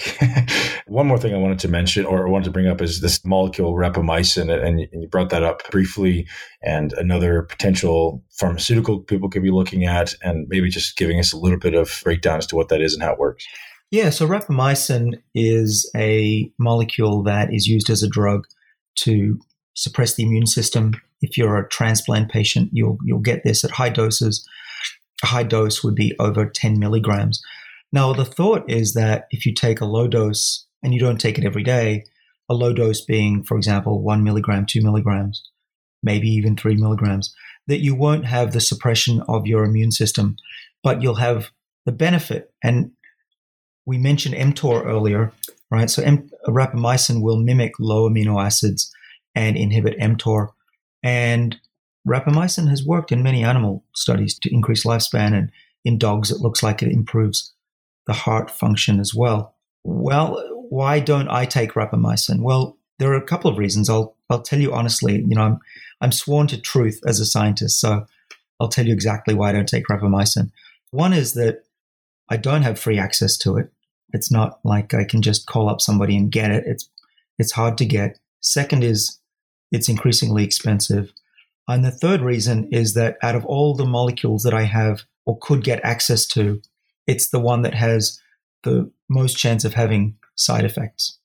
[SPEAKER 1] One more thing I wanted to mention or I wanted to bring up is this molecule rapamycin, and you brought that up briefly, and another potential pharmaceutical people could be looking at, and maybe just giving us a little bit of breakdown as to what that is and how it works.
[SPEAKER 2] Yeah, so rapamycin is a molecule that is used as a drug to suppress the immune system. If you're a transplant patient, you'll you'll get this at high doses. A high dose would be over 10 milligrams. Now, the thought is that if you take a low dose and you don't take it every day, a low dose being, for example, one milligram, two milligrams, maybe even three milligrams, that you won't have the suppression of your immune system, but you'll have the benefit. And we mentioned mTOR earlier, right? So M- rapamycin will mimic low amino acids and inhibit mTOR. And rapamycin has worked in many animal studies to increase lifespan, and in dogs, it looks like it improves the heart function as well. Well, why don't I take rapamycin? Well, there are a couple of reasons. I'll I'll tell you honestly. You know, I'm I'm sworn to truth as a scientist, so I'll tell you exactly why I don't take rapamycin. One is that I don't have free access to it. It's not like I can just call up somebody and get it. It's it's hard to get. Second is it's increasingly expensive. And the third reason is that out of all the molecules that I have or could get access to, it's the one that has the most chance of having side effects.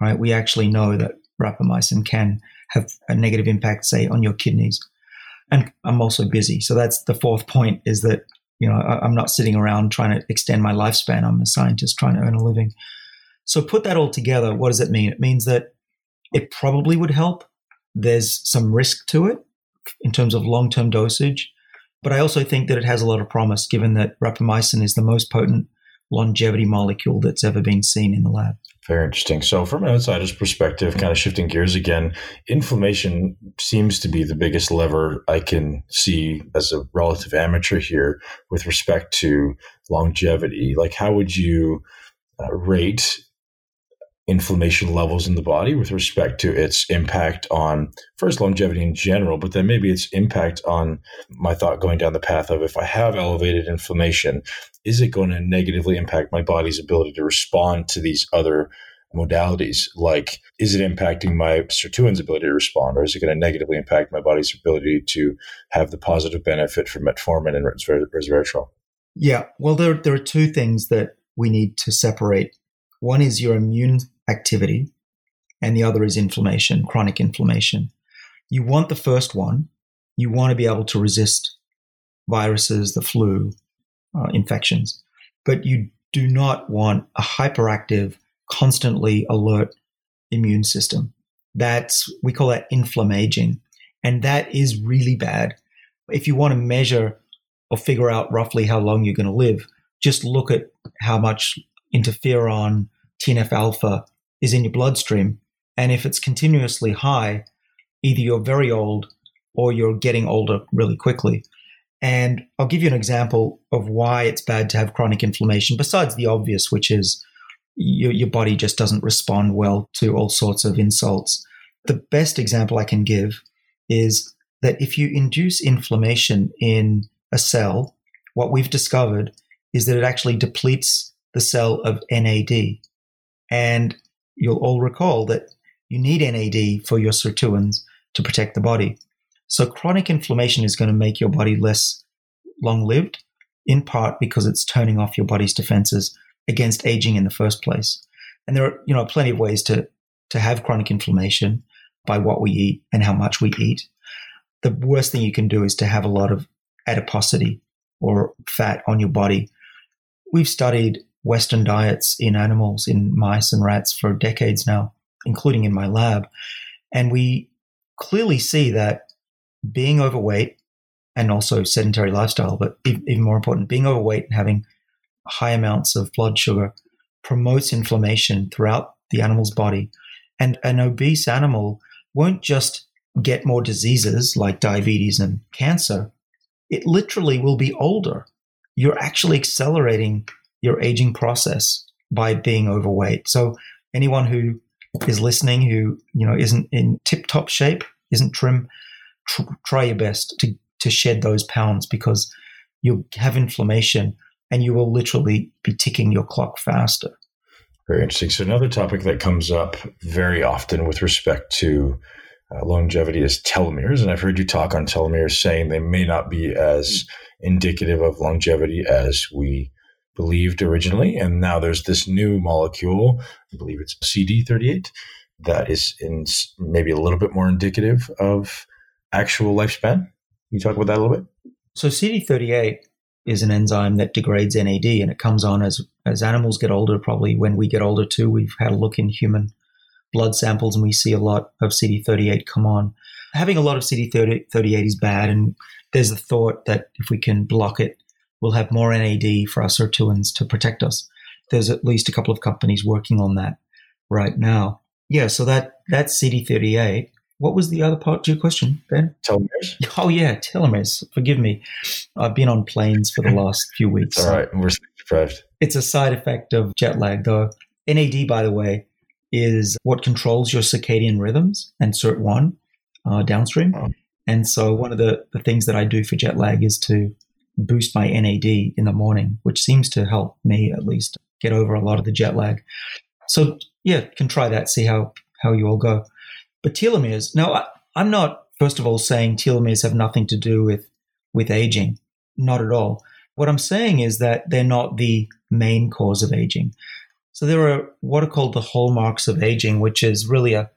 [SPEAKER 2] Right? We actually know that rapamycin can have a negative impact, say, on your kidneys. And I'm also busy, so that's the fourth point: is that you know I'm not sitting around trying to extend my lifespan. I'm a scientist trying to earn a living. So put that all together, what does it mean? It means that it probably would help, there's some risk to it. in terms of long term dosage. But I also think that it has a lot of promise given that rapamycin is the most potent longevity molecule that's ever been seen in the lab.
[SPEAKER 1] Very interesting. So, from an outsider's perspective, kind of shifting gears again, inflammation seems to be the biggest lever I can see as a relative amateur here with respect to longevity. Like, how would you uh, rate inflammation levels in the body with respect to its impact on first longevity in general, but then maybe its impact on my thought going down the path of if I have elevated inflammation, is it going to negatively impact my body's ability to respond to these other modalities? Like, is it impacting my sirtuin's ability to respond, or is it going to negatively impact my body's ability to have the positive benefit from metformin and resveratrol?
[SPEAKER 2] Yeah, well, there, there are two things that we need to separate. One is your immune activity, and the other is inflammation, chronic inflammation. You want the first one, you want to be able to resist viruses, the flu, uh, infections, but you do not want a hyperactive, constantly alert immune system. That's, we call that inflammaging. And that is really bad. If you want to measure or figure out roughly how long you're going to live, just look at how much interferon, TNF alpha, is in your bloodstream. And if it's continuously high, either you're very old or you're getting older really quickly. And I'll give you an example of why it's bad to have chronic inflammation, besides the obvious, which is your, your body just doesn't respond well to all sorts of insults. The best example I can give is that if you induce inflammation in a cell, what we've discovered is that it actually depletes the cell of NAD. And you'll all recall that you need NAD for your sirtuins to protect the body. So chronic inflammation is going to make your body less long lived, in part because it's turning off your body's defenses against aging in the first place. And there are, you know, plenty of ways to, to have chronic inflammation by what we eat and how much we eat. The worst thing you can do is to have a lot of adiposity or fat on your body. We've studied Western diets in animals, in mice and rats for decades now, including in my lab. And we clearly see that being overweight and also sedentary lifestyle, but even more important, being overweight and having high amounts of blood sugar promotes inflammation throughout the animal's body. And an obese animal won't just get more diseases like diabetes and cancer, it literally will be older. You're actually accelerating your aging process by being overweight. So anyone who is listening who you know isn't in tip top shape, isn't trim, tr- try your best to to shed those pounds because you'll have inflammation and you will literally be ticking your clock faster.
[SPEAKER 1] Very interesting. So another topic that comes up very often with respect to uh, longevity is telomeres, and I've heard you talk on telomeres, saying they may not be as indicative of longevity as we believed originally. And now there's this new molecule, I believe it's CD38, that is in maybe a little bit more indicative of actual lifespan. Can you talk about that a little bit?
[SPEAKER 2] So CD38 is an enzyme that degrades NAD and it comes on as as animals get older, probably when we get older too. We've had a look in human blood samples and we see a lot of CD38 come on. Having a lot of CD38 is bad and there's a thought that if we can block it, we'll have more NAD for our sirtuins to protect us. There's at least a couple of companies working on that right now. Yeah, so that that's CD38. What was the other part to your question, Ben?
[SPEAKER 1] Telomeres.
[SPEAKER 2] Oh yeah, telomeres. Forgive me. I've been on planes for the last few weeks.
[SPEAKER 1] All right, we're deprived.
[SPEAKER 2] It's a side effect of jet lag, though. NAD, by the way, is what controls your circadian rhythms and SIRT1 uh, downstream. Oh. And so one of the, the things that I do for jet lag is to boost my NAD in the morning, which seems to help me at least get over a lot of the jet lag. So yeah, can try that, see how how you all go. But telomeres. Now, I, I'm not first of all saying telomeres have nothing to do with with aging. Not at all. What I'm saying is that they're not the main cause of aging. So there are what are called the hallmarks of aging, which is really a,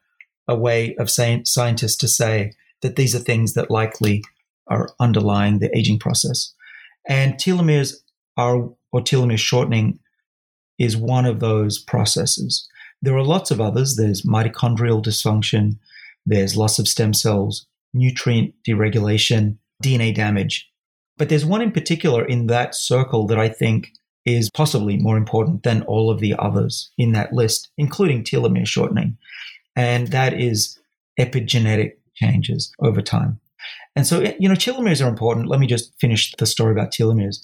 [SPEAKER 2] a way of saying scientists to say that these are things that likely are underlying the aging process. And telomeres are, or telomere shortening is one of those processes. There are lots of others. There's mitochondrial dysfunction, there's loss of stem cells nutrient deregulation, DNA damage. But there's one in particular in that circle that I think is possibly more important than all of the others in that list, including telomere shortening. And that is epigenetic changes over time. And so, you know, telomeres are important. Let me just finish the story about telomeres.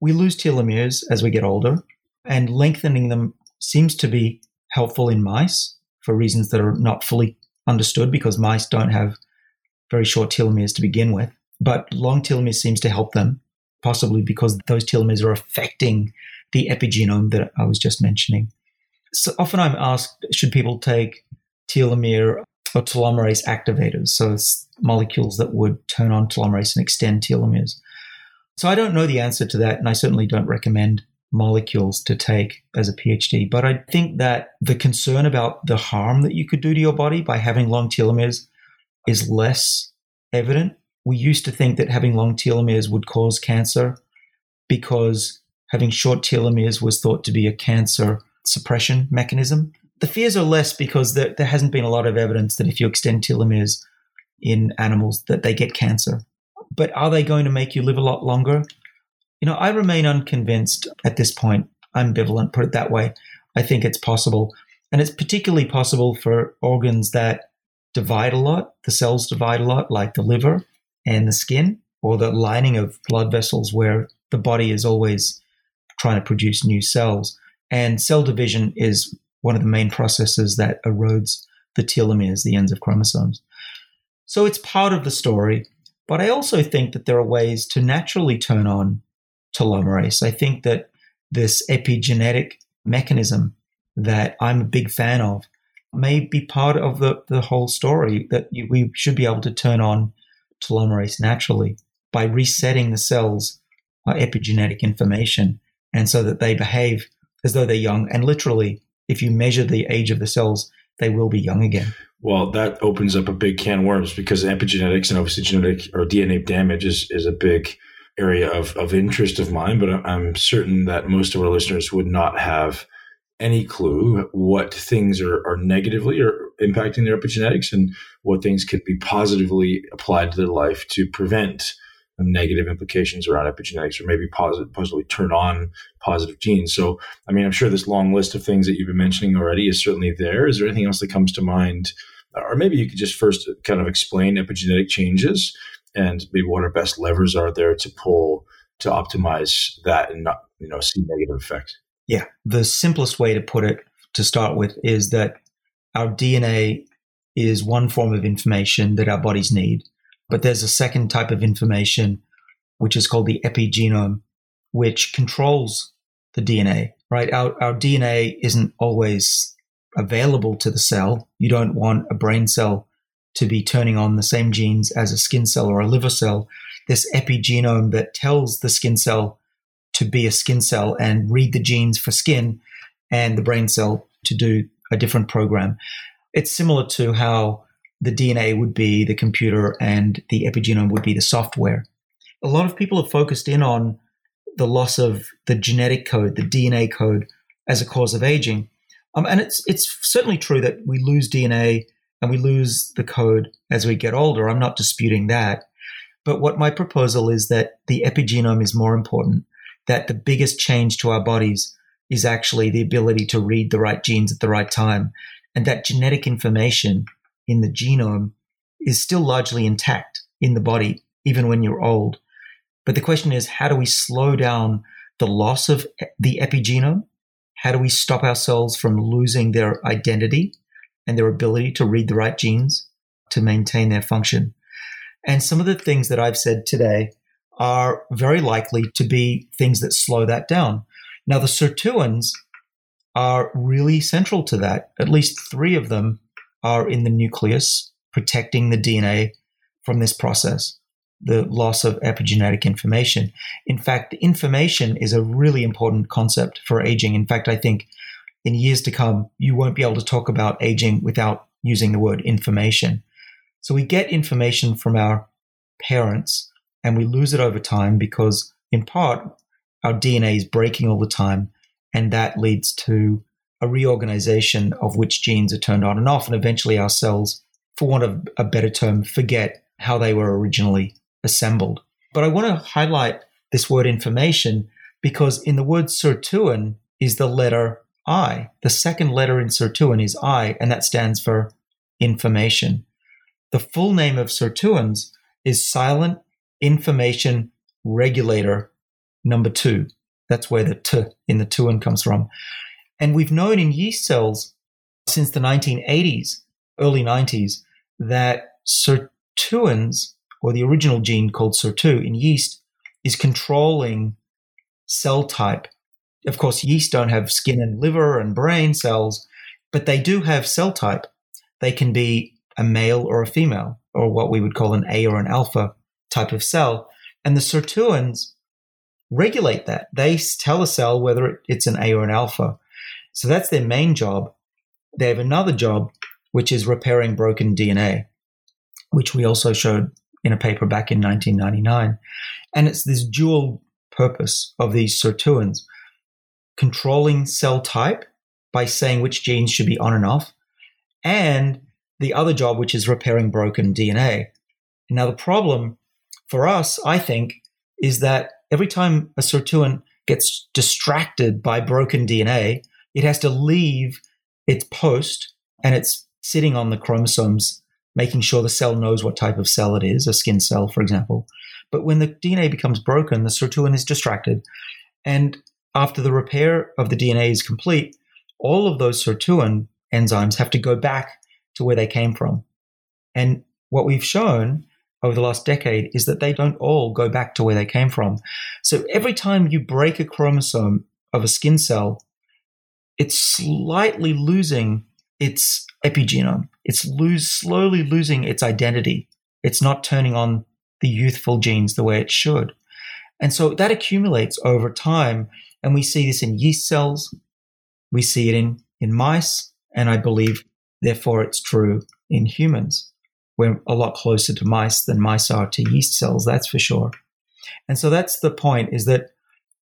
[SPEAKER 2] We lose telomeres as we get older, and lengthening them seems to be helpful in mice for reasons that are not fully understood because mice don't have very short telomeres to begin with. But long telomeres seems to help them, possibly because those telomeres are affecting the epigenome that I was just mentioning. So often I'm asked, should people take telomere or telomerase activators? So molecules that would turn on telomerase and extend telomeres. So I don't know the answer to that, and I certainly don't recommend molecules to take as a PhD. But I think that the concern about the harm that you could do to your body by having long telomeres is less evident. We used to think that having long telomeres would cause cancer because having short telomeres was thought to be a cancer suppression mechanism. The fears are less because there, there hasn't been a lot of evidence that if you extend telomeres in animals that they get cancer. But are they going to make you live a lot longer? You know, I remain unconvinced at this point, I'm ambivalent, put it that way. I think it's possible. And it's particularly possible for organs that divide a lot, the cells divide a lot, like the liver and the skin, or the lining of blood vessels where the body is always trying to produce new cells. And cell division is one of the main processes that erodes the telomeres, the ends of chromosomes. So it's part of the story. But I also think that there are ways to naturally turn on telomerase. I think that this epigenetic mechanism that I'm a big fan of may be part of the, the whole story that you, we should be able to turn on telomerase naturally by resetting the cells epigenetic information and so that they behave as though they're young. And literally, if you measure the age of the cells, they will be young again.
[SPEAKER 1] Well, that opens up a big can of worms because epigenetics and obviously genetic or DNA damage is, is a big area of, of interest of mine, but I'm certain that most of our listeners would not have any clue what things are, are negatively or impacting their epigenetics and what things could be positively applied to their life to prevent negative implications around epigenetics or maybe positive, positively turn on positive genes. So, I mean, I'm sure this long list of things that you've been mentioning already is certainly there. Is there anything else that comes to mind? Or maybe you could just first kind of explain epigenetic changes and maybe what our best levers are there to pull to optimize that and not, you know, see negative effects.
[SPEAKER 2] Yeah. The simplest way to put it to start with is that our DNA is one form of information that our bodies need but there's a second type of information, which is called the epigenome, which controls the DNA, right? Our, our DNA isn't always available to the cell. You don't want a brain cell to be turning on the same genes as a skin cell or a liver cell. This epigenome that tells the skin cell to be a skin cell and read the genes for skin and the brain cell to do a different program. It's similar to how the DNA would be the computer and the epigenome would be the software. A lot of people have focused in on the loss of the genetic code, the DNA code, as a cause of aging. Um, and it's it's certainly true that we lose DNA and we lose the code as we get older. I'm not disputing that. But what my proposal is that the epigenome is more important, that the biggest change to our bodies is actually the ability to read the right genes at the right time. And that genetic information in the genome is still largely intact in the body, even when you're old. But the question is, how do we slow down the loss of the epigenome? How do we stop ourselves from losing their identity and their ability to read the right genes to maintain their function? And some of the things that I've said today are very likely to be things that slow that down. Now, the sirtuins are really central to that. At least three of them are in the nucleus, protecting the DNA from this process, the loss of epigenetic information. In fact, information is a really important concept for aging. In fact, I think in years to come, you won't be able to talk about aging without using the word information. So we get information from our parents and we lose it over time because, in part, our DNA is breaking all the time. And that leads to a reorganization of which genes are turned on and off. And eventually our cells, for want of a better term, forget how they were originally assembled. But I want to highlight this word information because in the word sirtuin is the letter I. The second letter in sirtuin is I, and that stands for information. The full name of sirtuins is silent information regulator number two. That's where the t in the tuin comes from. And we've known in yeast cells since the 1980s, early 90s, that sirtuins, or the original gene called SIR2 in yeast, is controlling cell type. Of course, yeast don't have skin and liver and brain cells, but they do have cell type. They can be a male or a female, or what we would call an A or an alpha type of cell. And the sirtuins regulate that. They tell a cell whether it's an A or an alpha. So that's their main job. They have another job, which is repairing broken DNA, which we also showed in a paper back in 1999. And it's this dual purpose of these sirtuins controlling cell type by saying which genes should be on and off, and the other job, which is repairing broken DNA. Now, the problem for us, I think, is that every time a sirtuin gets distracted by broken DNA, it has to leave its post and it's sitting on the chromosomes, making sure the cell knows what type of cell it is, a skin cell, for example. But when the DNA becomes broken, the sirtuin is distracted. And after the repair of the DNA is complete, all of those sirtuin enzymes have to go back to where they came from. And what we've shown over the last decade is that they don't all go back to where they came from. So every time you break a chromosome of a skin cell, it's slightly losing its epigenome. It's lose, slowly losing its identity. It's not turning on the youthful genes the way it should. And so that accumulates over time. And we see this in yeast cells. We see it in, in mice. And I believe, therefore, it's true in humans we're a lot closer to mice than mice are to yeast cells, that's for sure. And so that's the point is that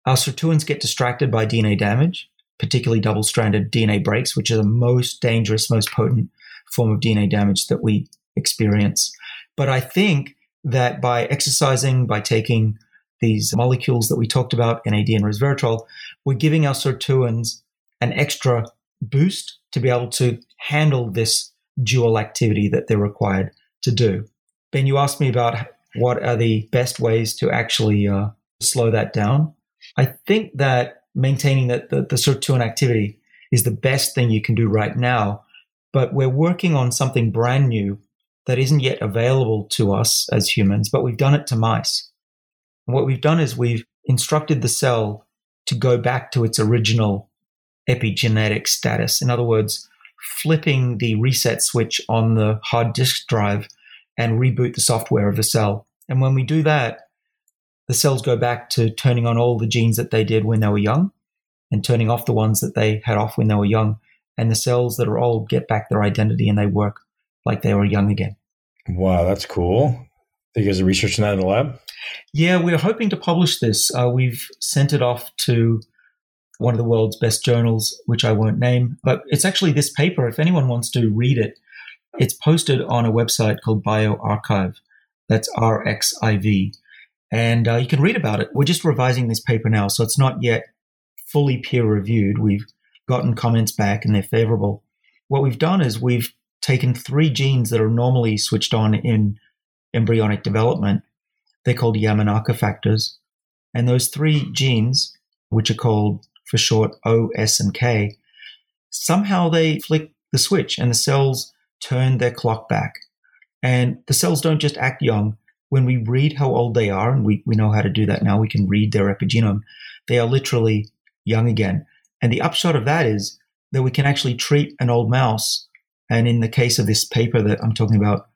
[SPEAKER 2] our sirtuins get distracted by DNA damage, particularly double stranded DNA breaks, which are the most dangerous, most potent form of DNA damage that we experience. But I think that by exercising, by taking these molecules that we talked about, NAD and resveratrol, we're giving our sirtuins an extra boost to be able to handle this dual activity that they're required to do. Ben, you asked me about what are the best ways to actually uh, slow that down. I think that maintaining that the, the sirtuin activity is the best thing you can do right now, but we're working on something brand new that isn't yet available to us as humans, but we've done it to mice. And what we've done is we've instructed the cell to go back to its original epigenetic status. In other words, flipping the reset switch on the hard disk drive and reboot the software of the cell. And when we do that, the cells go back to turning on all the genes that they did when they were young and turning off the ones that they had off when they were young. And the cells that are old get back their identity and they work like they were young again.
[SPEAKER 3] Wow, that's cool. You guys are researching that in the lab?
[SPEAKER 2] Yeah, we're hoping to publish this. Uh, we've sent it off to one of the world's best journals, which I won't name. But it's actually this paper. If anyone wants to read it, it's posted on a website called bioRxiv. That's RXIV. And uh, you can read about it. We're just revising this paper now, so it's not yet fully peer reviewed. We've gotten comments back and they're favorable. What we've done is we've taken three genes that are normally switched on in embryonic development. They're called Yamanaka factors. And those three genes, which are called for short O, S, and K, somehow they flick the switch and the cells turn their clock back. And the cells don't just act young. When we read how old they are, and we, we know how to do that now, we can read their epigenome, they are literally young again. And the upshot of that is that we can actually treat an old mouse. And in the case of this paper that I'm talking about,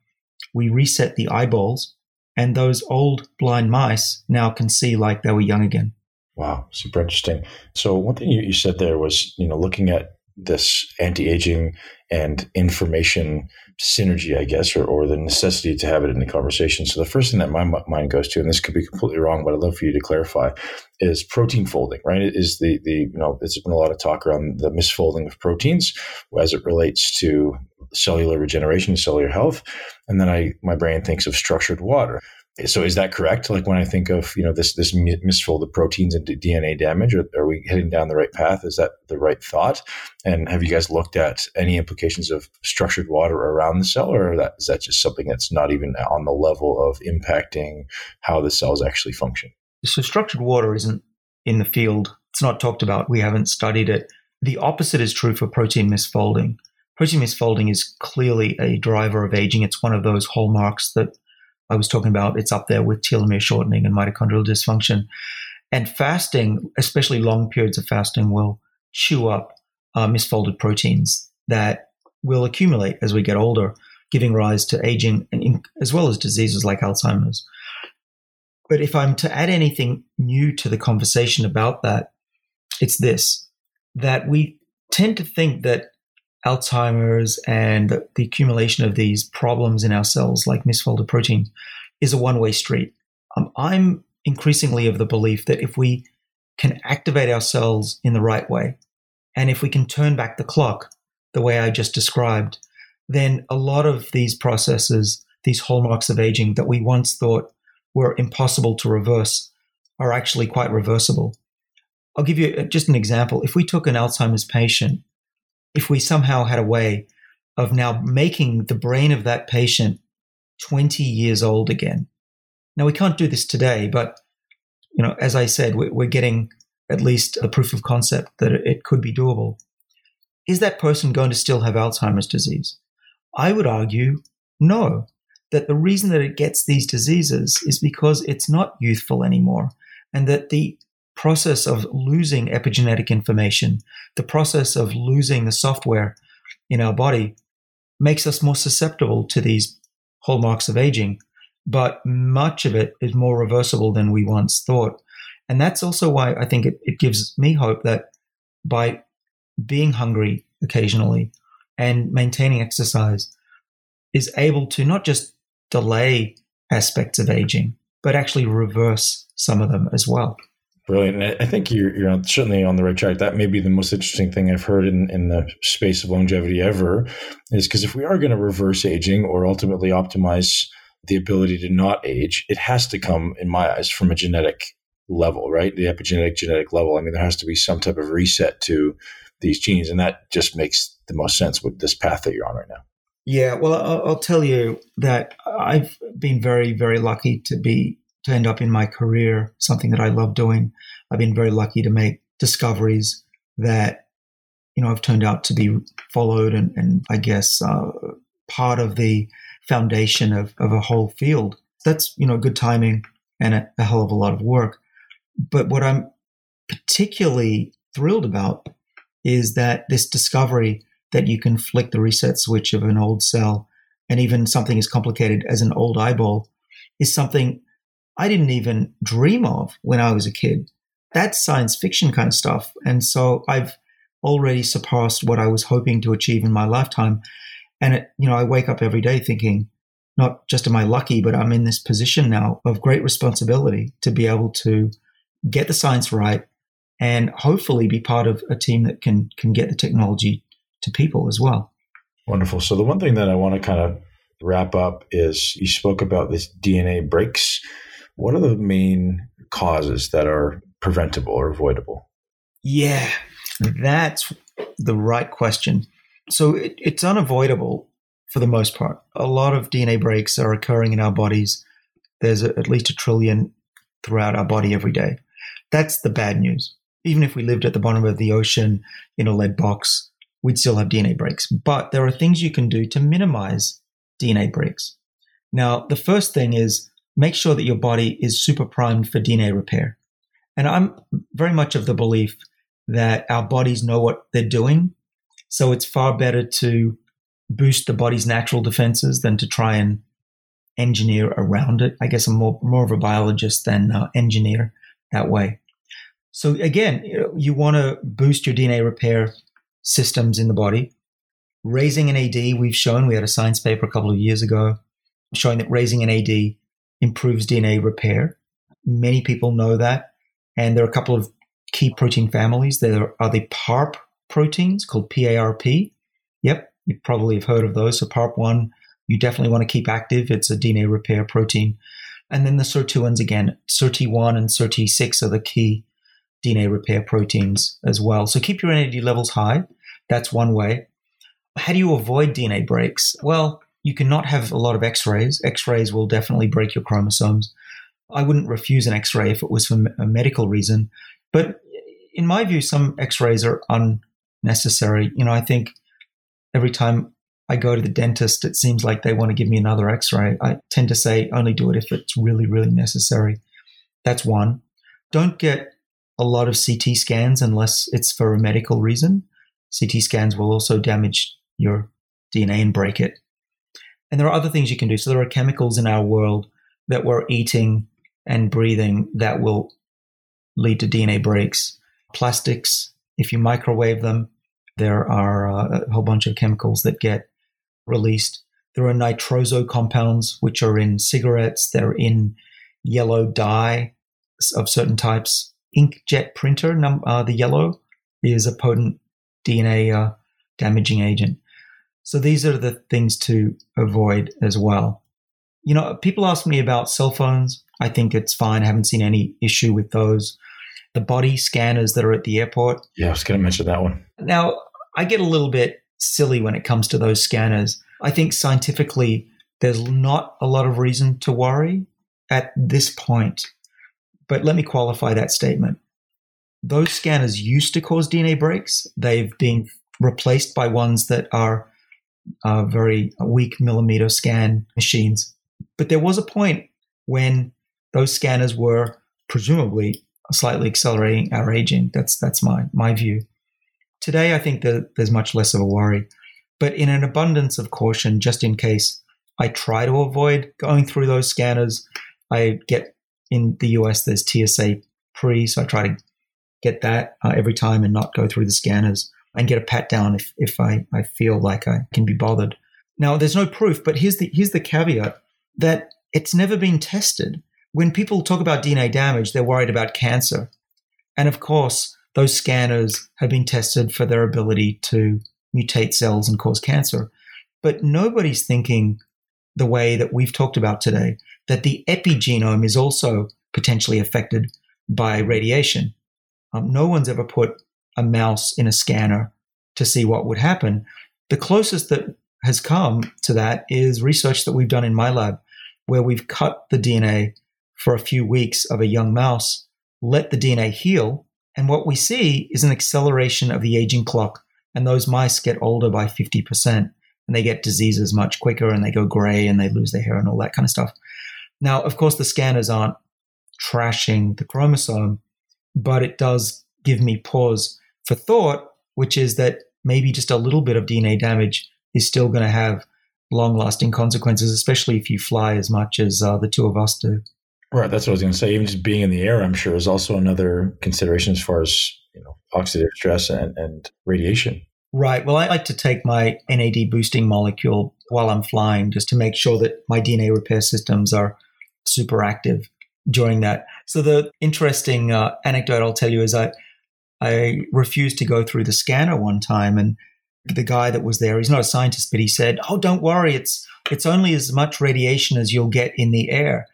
[SPEAKER 2] we reset the eyeballs, and those old blind mice now can see like they were young again.
[SPEAKER 3] Wow, super interesting. So one thing you, you said there was, you know, looking at
[SPEAKER 1] this anti-aging and information synergy, I guess, or, or the necessity to have it in the conversation. So the first thing that my mind goes to, and this could be completely wrong, but I'd love for you to clarify, is protein folding, right? It is the, the, you know, there's been a lot of talk around the misfolding of proteins as it relates to cellular regeneration, and cellular health. And then I, my brain thinks of structured water. So is that correct? Like when I think of you know this this misfolded proteins and DNA damage, are, are we heading down the right path? Is that the right thought? And have you guys looked at any implications of structured water around the cell, or that, is that just something that's not even on the level of impacting how the cells actually function?
[SPEAKER 2] So structured water isn't in the field. It's not talked about. We haven't studied it. The opposite is true for protein misfolding. Protein misfolding is clearly a driver of aging. It's one of those hallmarks that I was talking about, it's up there with telomere shortening and mitochondrial dysfunction. And fasting, especially long periods of fasting, will chew up uh, misfolded proteins that will accumulate as we get older, giving rise to aging and as well as diseases like Alzheimer's. But if I'm to add anything new to the conversation about that, it's this that we tend to think that Alzheimer's and the accumulation of these problems in our cells, like misfolded proteins, is a one way street. Um, I'm increasingly of the belief that if we can activate our cells in the right way, and if we can turn back the clock the way I just described, then a lot of these processes, these hallmarks of aging that we once thought were impossible to reverse, are actually quite reversible. I'll give you uh, just an example. If we took an Alzheimer's patient if we somehow had a way of now making the brain of that patient 20 years old again. Now we can't do this today, but you know, as I said, we're getting at least a proof of concept that it could be doable. Is that person going to still have Alzheimer's disease? I would argue no, that the reason that it gets these diseases is because it's not youthful anymore and that the process of losing epigenetic information, the process of losing the software in our body makes us more susceptible to these hallmarks of aging. But much of it is more reversible than we once thought. And that's also why I think it, it gives me hope that by being hungry occasionally and maintaining exercise is able to not just delay aspects of aging, but actually reverse some of them as well.
[SPEAKER 1] Brilliant. And I think you're, you're certainly on the right track. That may be the most interesting thing I've heard in, in the space of longevity ever, is because if we are going to reverse aging or ultimately optimize the ability to not age, it has to come, in my eyes, from a genetic level, right? The epigenetic genetic level. I mean, there has to be some type of reset to these genes. And that just makes the most sense with this path that you're on right now.
[SPEAKER 2] Yeah, well, I'll, I'll tell you that I've been very, very lucky to be to end up in my career, something that I love doing. I've been very lucky to make discoveries that, you know, have turned out to be followed and, and I guess, uh, part of the foundation of, of a whole field. That's, you know, good timing and a, a hell of a lot of work. But what I'm particularly thrilled about is that this discovery that you can flick the reset switch of an old cell and even something as complicated as an old eyeball is something I didn't even dream of when I was a kid. That's science fiction kind of stuff. And so I've already surpassed what I was hoping to achieve in my lifetime. And it, you know, I wake up every day thinking, not just am I lucky, but I'm in this position now of great responsibility to be able to get the science right and hopefully be part of a team that can can get the technology to people as well.
[SPEAKER 1] Wonderful. So the one thing that I want to kind of wrap up is you spoke about this DNA breaks what are the main causes that are preventable or avoidable?
[SPEAKER 2] Yeah, that's the right question. So it, it's unavoidable for the most part. A lot of DNA breaks are occurring in our bodies. There's a, at least a trillion throughout our body every day. That's the bad news. Even if we lived at the bottom of the ocean in a lead box, we'd still have DNA breaks. But there are things you can do to minimize DNA breaks. Now, the first thing is make sure that your body is super primed for DNA repair. And I'm very much of the belief that our bodies know what they're doing. So it's far better to boost the body's natural defenses than to try and engineer around it. I guess I'm more, more of a biologist than uh, engineer that way. So again, you, you want to boost your DNA repair systems in the body. Raising NAD, we've shown, we had a science paper a couple of years ago showing that raising NAD improves DNA repair. Many people know that. And there are a couple of key protein families. There are the PARP proteins called PARP. Yep, you probably have heard of those. So PARP1, you definitely want to keep active. It's a DNA repair protein. And then the sirtuins again, SIRT1 and SIRT6 are the key DNA repair proteins as well. So keep your NAD levels high. That's one way. How do you avoid DNA breaks? Well, you cannot have a lot of x rays. X rays will definitely break your chromosomes. I wouldn't refuse an x ray if it was for a medical reason. But in my view, some x rays are unnecessary. You know, I think every time I go to the dentist, it seems like they want to give me another x ray. I tend to say only do it if it's really, really necessary. That's one. Don't get a lot of CT scans unless it's for a medical reason. CT scans will also damage your DNA and break it. And there are other things you can do. So there are chemicals in our world that we're eating and breathing that will lead to DNA breaks. Plastics, if you microwave them, there are uh, a whole bunch of chemicals that get released. There are nitroso compounds, which are in cigarettes. They're in yellow dye of certain types. Inkjet printer, num- uh, the yellow, is a potent DNA uh, damaging agent. So these are the things to avoid as well. You know, people ask me about cell phones. I think it's fine. I haven't seen any issue with those. The body scanners that are at the airport.
[SPEAKER 3] Yeah, I was going to mention that one.
[SPEAKER 2] Now, I get a little bit silly when it comes to those scanners. I think scientifically, there's not a lot of reason to worry at this point. But let me qualify that statement. Those scanners used to cause DNA breaks. They've been replaced by ones that are uh, very weak millimeter scan machines. But there was a point when those scanners were presumably slightly accelerating our aging. That's that's my my view. Today, I think that there's much less of a worry, but in an abundance of caution, just in case, I try to avoid going through those scanners. I get in the US, there's TSA pre, so I try to get that uh, every time and not go through the scanners and get a pat down if, if I, I feel like I can be bothered. Now, there's no proof, but here's the, here's the caveat that it's never been tested. When people talk about DNA damage, they're worried about cancer. And of course, those scanners have been tested for their ability to mutate cells and cause cancer. But nobody's thinking the way that we've talked about today, that the epigenome is also potentially affected by radiation. Um, no one's ever put a mouse in a scanner to see what would happen. The closest that has come to that is research that we've done in my lab, where we've cut the DNA for a few weeks of a young mouse, let the DNA heal, and what we see is an acceleration of the aging clock. And those mice get older by 50%, and they get diseases much quicker, and they go gray, and they lose their hair, and all that kind of stuff. Now, of course, the scanners aren't trashing the chromosome, but it does give me pause for thought, which is that maybe just a little bit of DNA damage is still going to have long lasting consequences, especially if you fly as much as uh, the two of us do.
[SPEAKER 3] Right. That's what I was going to say. Even just being in the air, I'm sure, is also another consideration as far as you know oxidative stress and, and radiation.
[SPEAKER 2] Right. Well, I like to take my NAD boosting molecule while I'm flying just to make sure that my DNA repair systems are super active during that. So the interesting uh, anecdote I'll tell you is I I refused to go through the scanner one time and the guy that was there, he's not a scientist, but he said, "Oh, don't worry, it's it's only as much radiation as you'll get in the air."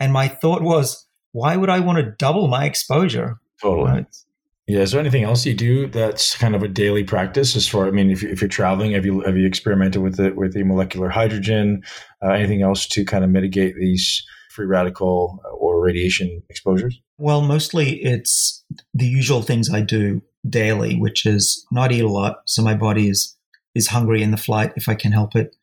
[SPEAKER 2] And my thought was, why would I want to double my exposure?
[SPEAKER 3] Totally. Right? Yeah. Is there anything else you do that's kind of a daily practice? As far, I mean, if, if you're traveling, have you have you experimented with it with the molecular hydrogen? Uh, anything else to kind of mitigate these free radical or radiation exposures?
[SPEAKER 2] Well, mostly it's the usual things I do daily, which is not eat a lot, so my body is is hungry in the flight if I can help it.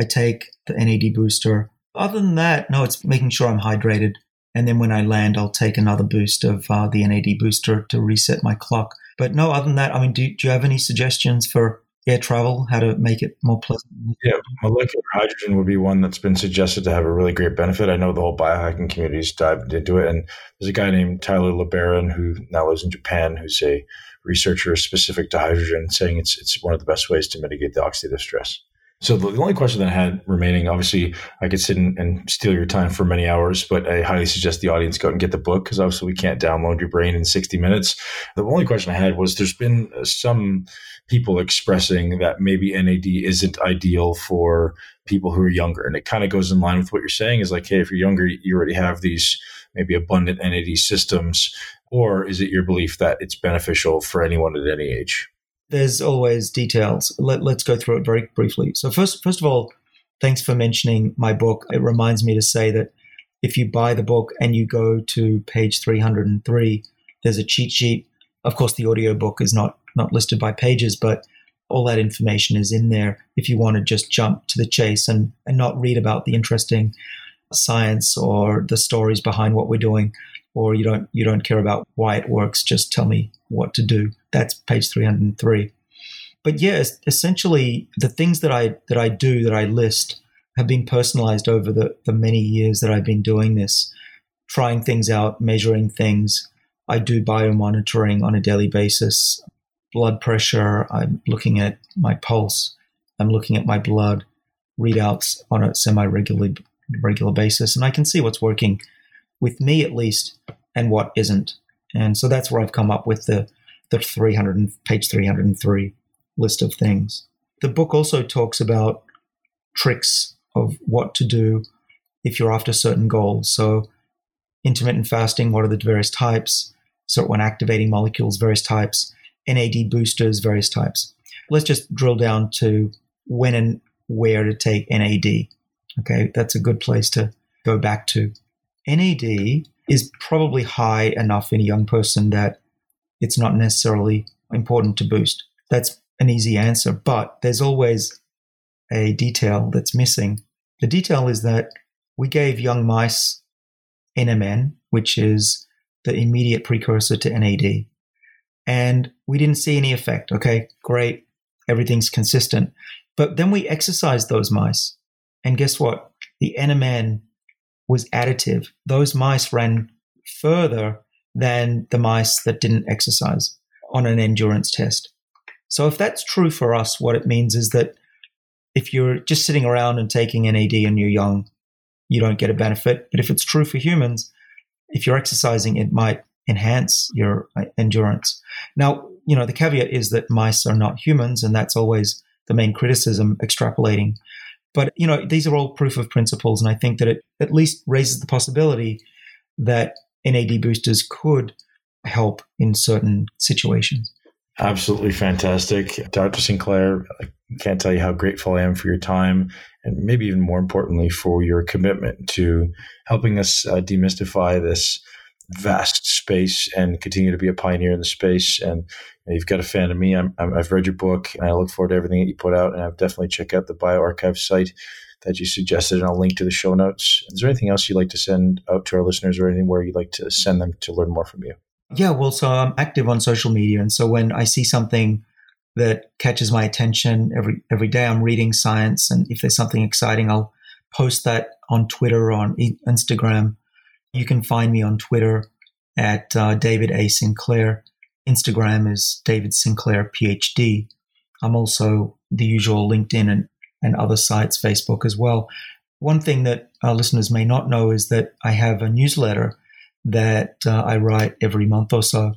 [SPEAKER 2] I take the NAD booster. Other than that, no, it's making sure I'm hydrated. And then when I land, I'll take another boost of uh, the NAD booster to reset my clock. But no, other than that, I mean, do, do you have any suggestions for air travel, how to make it more pleasant?
[SPEAKER 3] Yeah, molecular hydrogen would be one that's been suggested to have a really great benefit. I know the whole biohacking community's dived into it. And there's a guy named Tyler LeBaron who now lives in Japan who's a
[SPEAKER 1] researcher specific to hydrogen, saying it's it's one of the best ways to mitigate the oxidative stress. So the, only question that I had remaining, obviously, I could sit and, and, steal your time for many hours, but I highly suggest the audience go out and get the book because obviously we can't download your brain in 60 minutes. The only question I had was there's been some people expressing that maybe NAD isn't ideal for people who are younger. And it kind of goes in line with what you're saying is like, hey, if you're younger, you already have these maybe abundant NAD systems. Or is it your belief that it's beneficial for anyone at any age?
[SPEAKER 2] There's always details. Let, us go through it very briefly. So first, first of all, thanks for mentioning my book. It reminds me to say that if you buy the book and you go to page 303, there's a cheat sheet. Of course, the audio book is not not listed by pages, but all that information is in there if you want to just jump to the chase and, and not read about the interesting science or the stories behind what we're doing or you don't you don't care about why it works just tell me what to do. That's page 303 but yes essentially the things that i that i do that i list have been personalized over the, the many years that i've been doing this trying things out measuring things. I do biomonitoring on a daily basis blood pressure. I'm looking at my pulse. I'm looking at my blood readouts on a semi-regular regular basis, and I can see what's working with me at least, and what isn't. And so that's where I've come up with the the 300 page 303 list of things. The book also talks about tricks of what to do if you're after certain goals. So intermittent fasting, what are the various types? SIRT1 activating molecules, various types NAD boosters, various types. Let's just drill down to when and where to take NAD. Okay, that's a good place to go back to. NAD is probably high enough in a young person that it's not necessarily important to boost. That's an easy answer, but there's always a detail that's missing. The detail is that we gave young mice NMN, which is the immediate precursor to NAD and we didn't see any effect. Okay, great. Everything's consistent. But then we exercised those mice. And guess what? The NMN was additive. Those mice ran further than the mice that didn't exercise on an endurance test. So if that's true for us, what it means is that if you're just sitting around and taking NAD and you're young, you don't get a benefit. But if it's true for humans, if you're exercising, it might enhance your uh, endurance. Now, you know, the caveat is that mice are not humans, and that's always the main criticism extrapolating. But, you know, these are all proof of principles, and I think that it at least raises the possibility that NAD boosters could help in certain situations.
[SPEAKER 1] Absolutely fantastic. Dr. Sinclair, I can't tell you how grateful I am for your time and maybe even more importantly for your commitment to helping us uh, demystify this vast space and continue to be a pioneer in the space. And you've got a fan of me. i have read your book and I look forward to everything that you put out. And I've definitely check out the bioRxiv site that you suggested, and I'll link to the show notes. Is there anything else you'd like to send out to our listeners or anything where you'd like to send them to learn more from you?
[SPEAKER 2] Yeah, well, so I'm active on social media. And so when I see something that catches my attention every every day, I'm reading science. And if there's something exciting, I'll post that on Twitter or on Instagram. You can find me on Twitter at uh, David A. Sinclair. Instagram is David Sinclair PhD. I'm also the usual LinkedIn and, and other sites, Facebook as well. One thing that our listeners may not know is that I have a newsletter that uh, I write every month or so,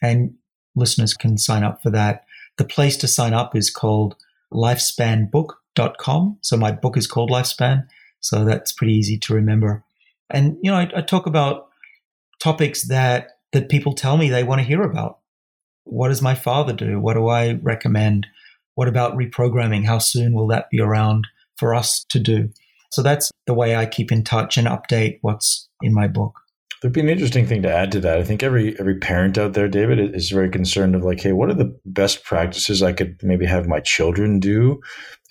[SPEAKER 2] and listeners can sign up for that. The place to sign up is called lifespanbook.com. So my book is called Lifespan, so that's pretty easy to remember. And you know, I, I talk about topics that that people tell me they want to hear about. What does my father do? What do I recommend? What about reprogramming? How soon will that be around for us to do? So that's the way I keep in touch and update what's in my book.
[SPEAKER 1] There'd be an interesting thing to add to that. I think every every parent out there, David, is very concerned of like, hey, what are the best practices I could maybe have my children do,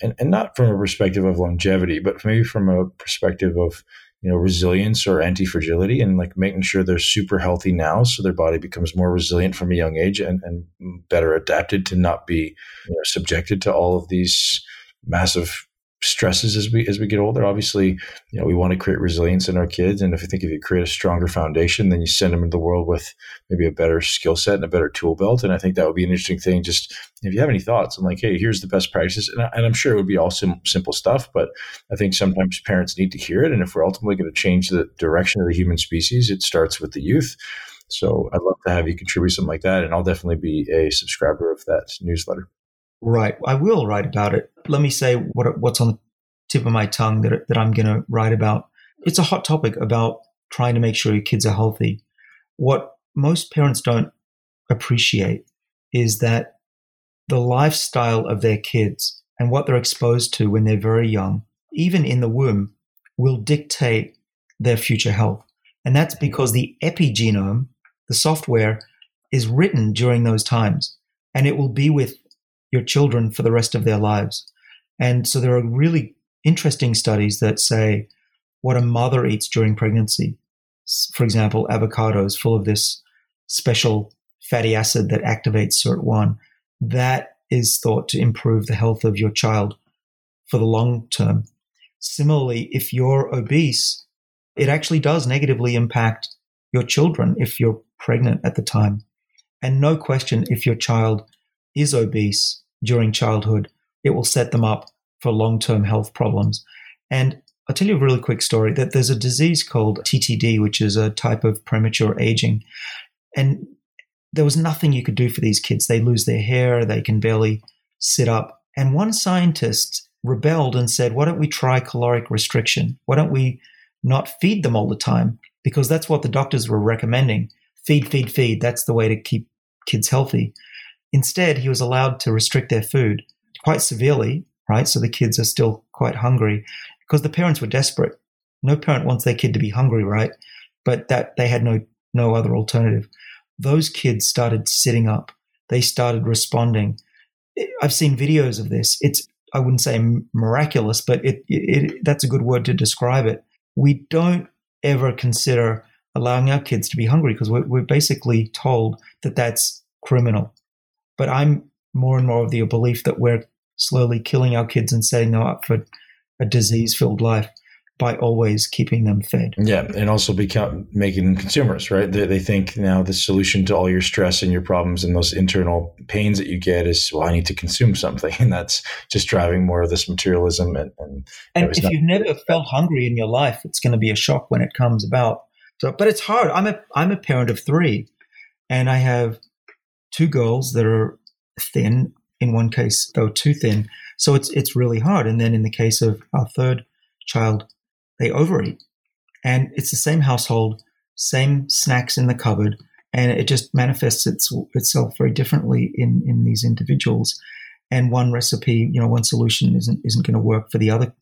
[SPEAKER 1] and and not from a perspective of longevity, but maybe from a perspective of you know resilience or anti-fragility and like making sure they're super healthy now so their body becomes more resilient from a young age and, and better adapted to not be you know, subjected to all of these massive stresses as we as we get older. Obviously, you know, we want to create resilience in our kids, and if you think if you create a stronger foundation, then you send them into the world with maybe a better skill set and a better tool belt. And I think that would be an interesting thing. Just if you have any thoughts, I'm like, hey, here's the best practices, and, I, am sure it would be all sim- simple stuff, but I think sometimes parents need to hear it. And if we're ultimately going to change the direction of the human species, it starts with the youth. So I'd love to have you contribute something like that, and I'll definitely be a subscriber of that newsletter.
[SPEAKER 2] Right. I will write about it. Let me say what, what's on the tip of my tongue that, that I'm going to write about. It's a hot topic about trying to make sure your kids are healthy. What most parents don't appreciate is that the lifestyle of their kids and what they're exposed to when they're very young, even in the womb, will dictate their future health. And that's because the epigenome, the software, is written during those times and it will be with your children for the rest of their lives. And so there are really interesting studies that say what a mother eats during pregnancy, for example, avocados full of this special fatty acid that activates SIRT1, that is thought to improve the health of your child for the long term. Similarly, if you're obese, it actually does negatively impact your children if you're pregnant at the time. And no question, if your child is obese during childhood, it will set them up for long term health problems. And I'll tell you a really quick story that there's a disease called TTD, which is a type of premature aging. And there was nothing you could do for these kids. They lose their hair, they can barely sit up. And one scientist rebelled and said, Why don't we try caloric restriction? Why don't we not feed them all the time? Because that's what the doctors were recommending feed, feed, feed. That's the way to keep kids healthy. Instead, he was allowed to restrict their food quite severely, right? So the kids are still quite hungry because the parents were desperate. No parent wants their kid to be hungry, right? But that they had no no other alternative. Those kids started sitting up. They started responding. I've seen videos of this. It's I wouldn't say miraculous, but it, it, it that's a good word to describe it. We don't ever consider allowing our kids to be hungry because we're, we're basically told that that's criminal. But I'm more and more of the belief that we're slowly killing our kids and setting them up for a disease filled life by always keeping them fed.
[SPEAKER 1] Yeah, and also become making them consumers, right? They, they, think now the solution to all your stress and your problems and those internal pains that you get is, well, I need to consume something, and that's just driving more of this materialism. And
[SPEAKER 2] and, and if you've never felt hungry in your life, it's going to be a shock when it comes about. So, but it's hard. I'm a I'm a parent of three, and I have two girls that are thin. In one case, though, too thin. So it's it's really hard. And then in the case of our third child, they overeat, and it's the same household, same snacks in the cupboard, and it just manifests its, itself very differently in in these individuals. And one recipe, you know, one solution isn't isn't going to work for the other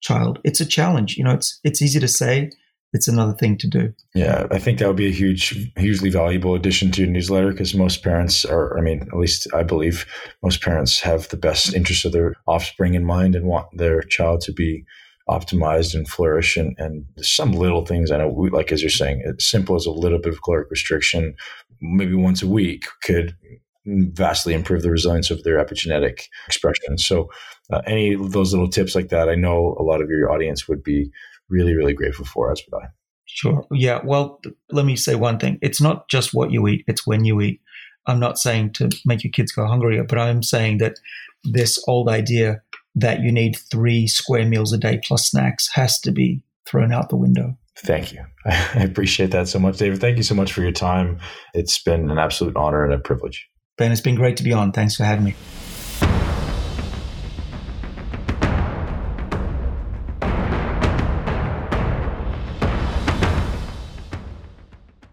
[SPEAKER 2] child. It's a challenge. You know, it's it's easy to say it's another thing to do.
[SPEAKER 1] Yeah, I think that would be a huge, hugely valuable addition to your newsletter because most parents are, I mean, at least I believe most parents have the best interest of their offspring in mind and want their child to be optimized and flourish. And, and some little things I know, like as you're saying, it's simple as a little bit of caloric restriction, maybe once a week, could vastly improve the resilience of their epigenetic expression. So, uh, any of those little tips like that, I know a lot of your audience would be really, really grateful for, as would I.
[SPEAKER 2] Sure. Yeah. Well, let me say one thing. It's not just what you eat, it's when you eat. I'm not saying to make your kids go hungrier, but I'm saying that this old idea that you need three square meals a day plus snacks has to be thrown out the window.
[SPEAKER 1] Thank you. I appreciate that so much, David. Thank you so much for your time. It's been an absolute honor and a privilege.
[SPEAKER 2] Ben, it's been great to be on. Thanks for having me.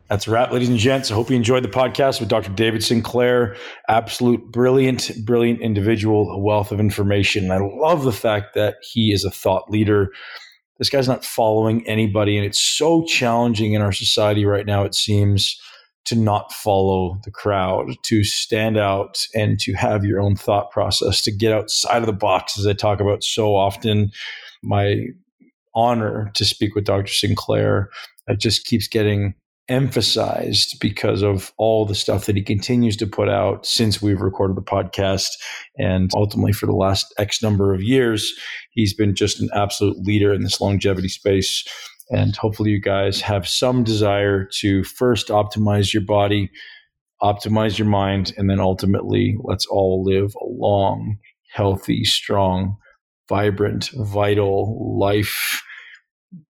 [SPEAKER 4] That's a wrap, ladies and gents. I hope you enjoyed the podcast with Dr. David Sinclair. Absolute brilliant, brilliant individual, a wealth of information. I love the fact that he is a thought leader. This guy's not following anybody, and it's so challenging in our society right now, it seems, to not follow the crowd, to stand out and to have your own thought process, to get outside of the box, as I talk about so often. My honor to speak with Dr. Sinclair. It just keeps getting
[SPEAKER 1] emphasized because of all the stuff that he continues to put out since we've recorded the podcast. And ultimately, for the last X number of years, he's been just an absolute leader in this longevity space. And hopefully, you guys have some desire to first optimize your body, optimize your mind, and then ultimately, let's all live a long, healthy, strong, vibrant, vital life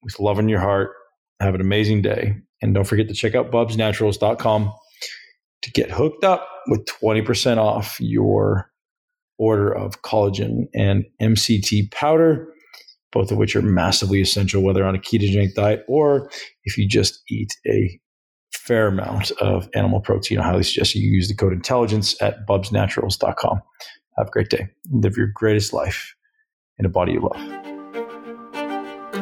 [SPEAKER 1] with love in your heart. Have an amazing day. And don't forget to check out bubsnaturals.com to get hooked up with 20% off your order of collagen and MCT powder, both of which are massively essential, whether on a ketogenic diet or if you just eat a fair amount of animal protein. I highly suggest you use the code intelligence at bubsnaturals.com. Have a great day. Live your greatest life in a body you love.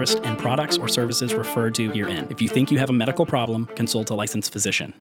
[SPEAKER 5] interest in products or services referred to herein. If you think you have a medical problem, consult a licensed physician.